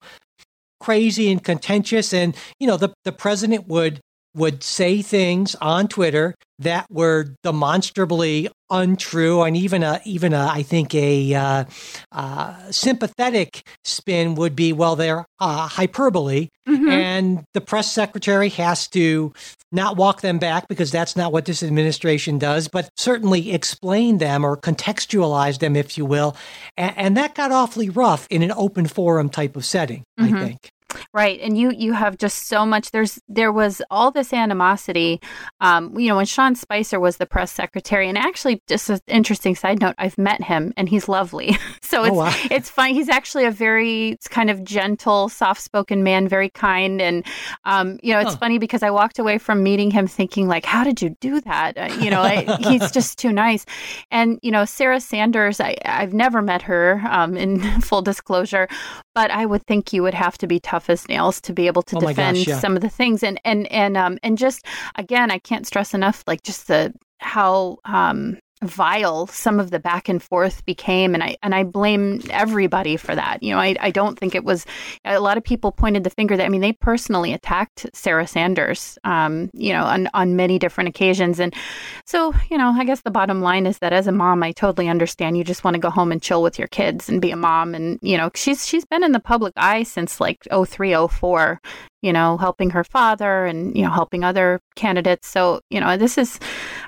crazy and contentious. And, you know, the, the president would would say things on Twitter that were demonstrably untrue, and even a even a I think a uh, uh, sympathetic spin would be well, they're uh, hyperbole, mm-hmm. and the press secretary has to not walk them back because that's not what this administration does, but certainly explain them or contextualize them, if you will, and, and that got awfully rough in an open forum type of setting. Mm-hmm. I think. Right, and you you have just so much. There's there was all this animosity. Um, you know, when Sean Spicer was the press secretary, and actually, just an interesting side note, I've met him, and he's lovely. *laughs* so oh, it's oh, wow. it's fun. He's actually a very kind of gentle, soft spoken man, very kind, and um, you know, it's funny because I walked away from meeting him thinking like, how did you do that? Uh, you know, I, he's *laughs* just too nice. And you know, Sarah Sanders, I I've never met her. Um, in *laughs* full disclosure, but I would think you would have to be tough as nails to be able to oh defend gosh, yeah. some of the things and and and um and just again I can't stress enough like just the how um vile some of the back and forth became and I and I blame everybody for that. You know, I, I don't think it was a lot of people pointed the finger that I mean they personally attacked Sarah Sanders um, you know, on on many different occasions. And so, you know, I guess the bottom line is that as a mom I totally understand you just want to go home and chill with your kids and be a mom and you know, she's she's been in the public eye since like 0304 you know, helping her father and, you know, helping other candidates. So, you know, this is,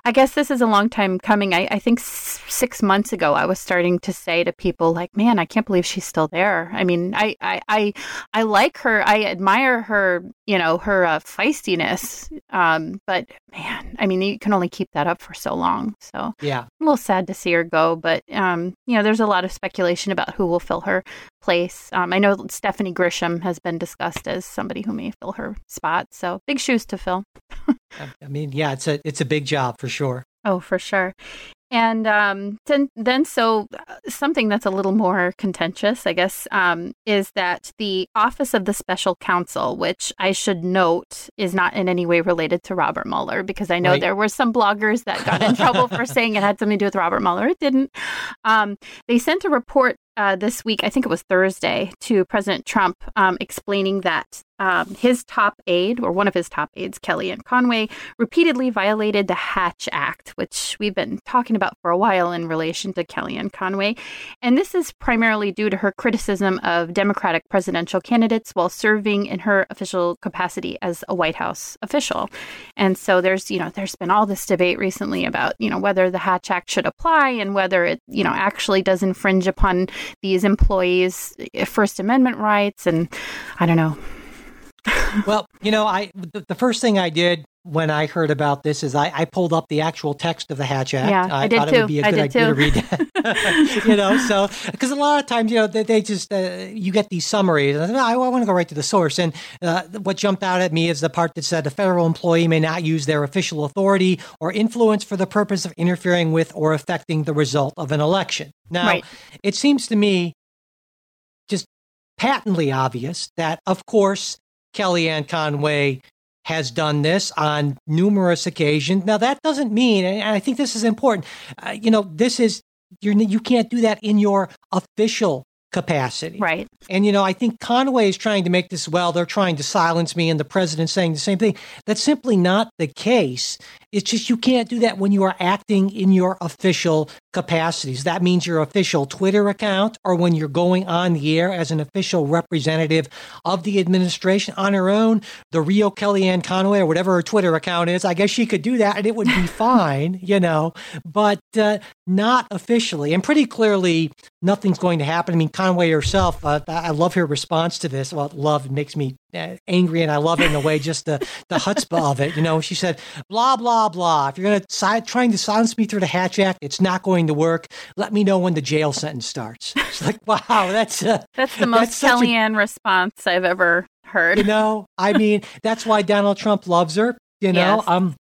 I guess this is a long time coming. I, I think six months ago, I was starting to say to people like, man, I can't believe she's still there. I mean, I, I, I, I like her. I admire her, you know, her uh, feistiness. Um, but man, I mean, you can only keep that up for so long. So yeah, a little sad to see her go, but, um, you know, there's a lot of speculation about who will fill her place. Um, I know Stephanie Grisham has been discussed as somebody who may fill her spot. So big shoes to fill. I mean, yeah, it's a it's a big job for sure. Oh, for sure. And um, then, then, so uh, something that's a little more contentious, I guess, um, is that the Office of the Special Counsel, which I should note is not in any way related to Robert Mueller, because I know right. there were some bloggers that got in trouble for *laughs* saying it had something to do with Robert Mueller. It didn't. Um, they sent a report uh, this week, I think it was Thursday, to President Trump um, explaining that um, his top aide, or one of his top aides, Kellyanne Conway, repeatedly violated the Hatch Act, which we've been talking about for a while in relation to Kellyanne Conway. And this is primarily due to her criticism of Democratic presidential candidates while serving in her official capacity as a White House official. And so there's, you know, there's been all this debate recently about, you know, whether the Hatch Act should apply and whether it, you know, actually does infringe upon these employees' First Amendment rights. And I don't know. well, you know, I the, the, first thing I did when I heard about this is I, I pulled up the actual text of the Hatch Act. Yeah, I, I thought too. it would be a good idea to read that. *laughs* you know, so because a lot of times, you know, they, they just uh, you get these summaries. I, I, want to go right to the source. And uh, what jumped out at me is the part that said a federal employee may not use their official authority or influence for the purpose of interfering with or affecting the result of an election. Now, right. it seems to me just patently obvious that, of course, Kellyanne Conway has done this on numerous occasions. Now, that doesn't mean, and I think this is important, uh, you know, this is, you're, you can't do that in your official capacity. Right. And, you know, I think Conway is trying to make this, well, they're trying to silence me, and the president saying the same thing. That's simply not the case. It's just you can't do that when you are acting in your official capacities. That means your official Twitter account or when you're going on the air as an official representative of the administration on her own. The Rio Kellyanne Conway or whatever her Twitter account is, I guess she could do that and it would be *laughs* fine, you know, but uh, not officially. And pretty clearly, nothing's going to happen. I mean, Conway herself, uh, I love her response to this. Well, love makes me angry and I love it in a way, just the, the chutzpah of it. You know, she said, blah, blah, blah. If you're going to si- trying to silence me through the Hatch Act, it's not going to work. Let me know when the jail sentence starts. *laughs* It's like, wow, that's uh, that's the most that's Kellyanne a, response I've ever heard. You know, I mean, that's why Donald Trump loves her. You know, yes. um,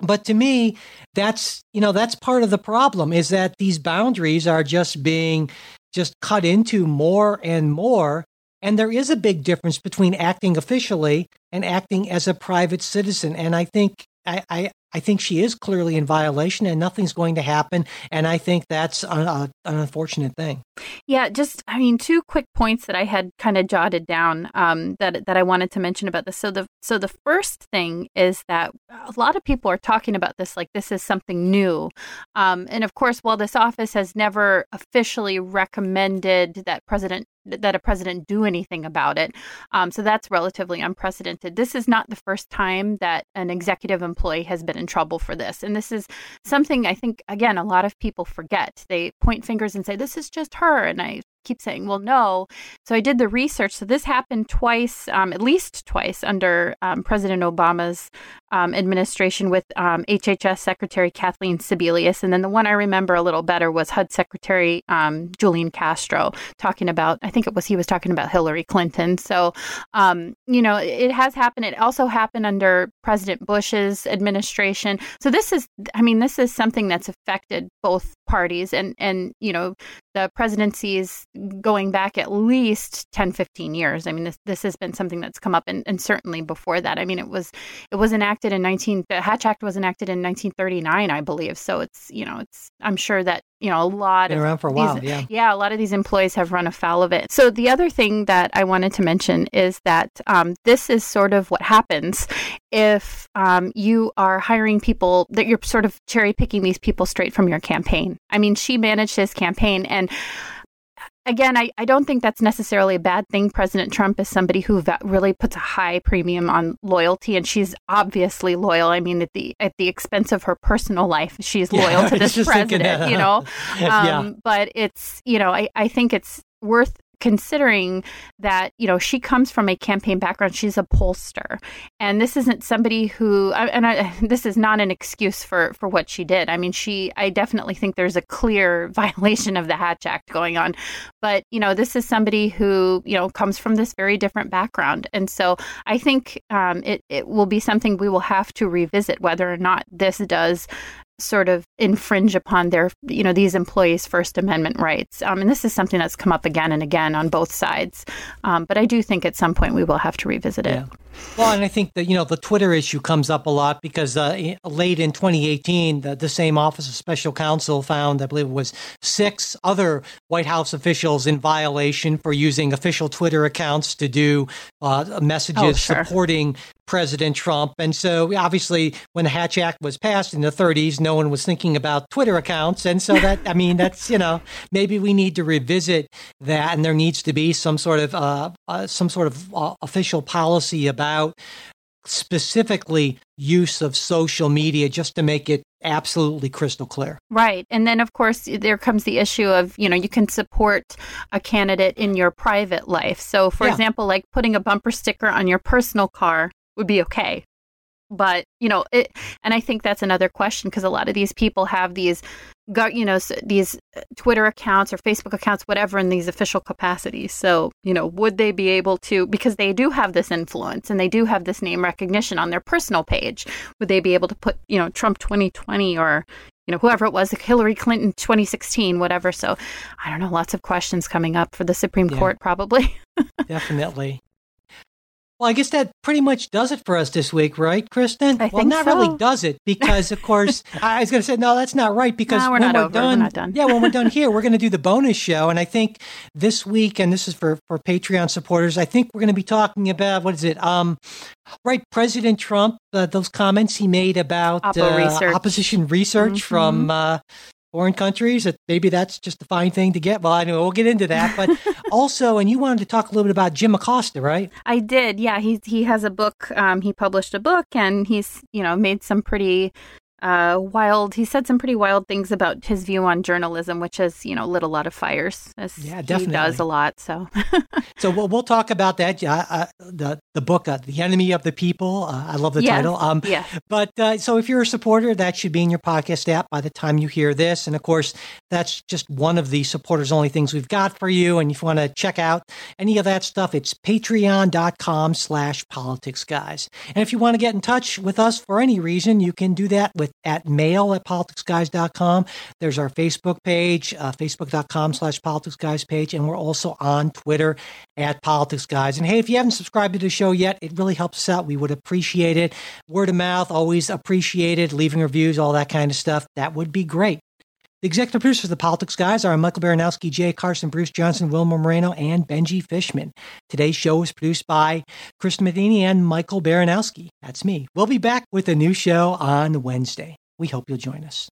but to me, that's you know that's part of the problem is that these boundaries are just being just cut into more and more and there is a big difference between acting officially and acting as a private citizen. And I think I, I, I think she is clearly in violation and nothing's going to happen. And I think that's a, a, an unfortunate thing. Yeah, just I mean, two quick points that I had kind of jotted down um, that that I wanted to mention about this. So the so the first thing is that a lot of people are talking about this like this is something new, um, and of course, while this office has never officially recommended that President that a president do anything about it. Um, so that's relatively unprecedented. This is not the first time that an executive employee has been in trouble for this. And this is something I think, again, a lot of people forget. They point fingers and say, this is just her. And I keep saying, well, no. So I did the research. So this happened twice, um, at least twice, under um, President Obama's um, administration with HHS um, Secretary Kathleen Sebelius. And then the one I remember a little better was HUD Secretary um, Julian Castro talking about, I think it was he was talking about Hillary Clinton. So, um, you know, it has happened. It also happened under President Bush's administration. So this is, I mean, this is something that's affected both parties. And, and you know, the presidencies going back at least 10, 15 years. I mean, this, this has been something that's come up and, and certainly before that. I mean, it was, it was enacted in 19, the Hatch Act was enacted in 1939, I believe. So it's, you know, it's, I'm sure that, you know, a lot been of around for a these, while. Yeah. Yeah. A lot of these employees have run afoul of it. So the other thing that I wanted to mention is that um, this is sort of what happens if um, you are hiring people that you're sort of cherry picking these people straight from your campaign. I mean, she managed his campaign and again, I, I don't think that's necessarily a bad thing. President Trump is somebody who really puts a high premium on loyalty, and she's obviously loyal. I mean, at the at the expense of her personal life, she's loyal Yeah, to this president. thinking, you know, *laughs* um, Yeah. but it's you know, I I think it's worth considering that you know she comes from a campaign background she's a pollster. And this isn't somebody who and I, *laughs* this is not an excuse for for what she did. I mean she i definitely think there's a clear *laughs* violation of the hatch act going on. But you know this is somebody who you know comes from this very different background. And so i think um, it, it will be something we will have to revisit whether or not this does sort of infringe upon their you know these employees first amendment rights. Um, and this is something that's come up again and again on both sides. Um, but i do think at some point we will have to revisit it. Yeah. Well, and I think that you know the Twitter issue comes up a lot because uh, late in 2018, the, the same Office of Special Counsel found, I believe it was six other White House officials in violation for using official Twitter accounts to do uh, messages Oh, sure. supporting President Trump. And so, obviously, when the Hatch Act was passed in the 30s, no one was thinking about Twitter accounts, and so that I mean, that's you know maybe we need to revisit that, and there needs to be some sort of uh, uh, some sort of uh, official policy about specifically use of social media just to make it absolutely crystal clear. Right. And then, of course, there comes the issue of, you know, you can support a candidate in your private life. So, for Yeah. example, like putting a bumper sticker on your personal car would be okay. But, you know, it, and I think that's another question because a lot of these people have these, go- you know, these uh, Twitter accounts or Facebook accounts, whatever, in these official capacities. So, you know, would they be able to, because they do have this influence and they do have this name recognition on their personal page, would they be able to put, you know, Trump 2020 or, you know, whoever it was, Hillary Clinton 2016, whatever. So I don't know, lots of questions coming up for the Supreme Yeah. Court, probably. *laughs* Definitely. Well, I guess that pretty much does it for us this week, right, Kristin? I well, not so. really does it because, of course, *laughs* I was going to say no. That's not right because No, we're when not we're over. We're done, not done. yeah, when we're done *laughs* here, we're going to do the bonus show, and I think this week, and this is for for Patreon supporters, I think we're going to be talking about what is it? Um, right, President Trump, uh, those comments he made about Oppo uh, research. opposition research Mhm. from. Uh, Foreign countries, that maybe that's just a fine thing to get. Well, anyway, we'll get into that. But *laughs* also, and you wanted to talk a little bit about Jim Acosta, right? I did. Yeah, he he has a book. Um, he published a book, and he's you know made some pretty uh, wild. He said some pretty wild things about his view on journalism, which has you know lit a lot of fires. Yeah, He definitely. does a lot. So *laughs* So we'll, we'll talk about that. Uh, uh, the the book, uh, "The Enemy of the People." Uh, I love the Yes. title. Um, yeah, but uh, so if you're a supporter, that should be in your podcast app by the time you hear this. And of course, that's just one of the supporters only things we've got for you. And if you want to check out any of that stuff, it's patreon.com slash politics guys. And if you want to get in touch with us for any reason, you can do that with with at mail at politicsguys.com. There's our Facebook page, uh, facebook.com slash politicsguys page, and we're also on Twitter at politicsguys. And hey, if you haven't subscribed to the show yet, it really helps us out. We would appreciate it. Word of mouth, always appreciated. Leaving reviews, all that kind of stuff. That would be great. The executive producers of the Politics Guys are Michael Baranowski, Jay Carson, Bruce Johnson, Wilma Moreno, and Benji Fishman. Today's show was produced by Kristin Matheny and Michael Baranowski. That's me. We'll be back with a new show on Wednesday. We hope you'll join us.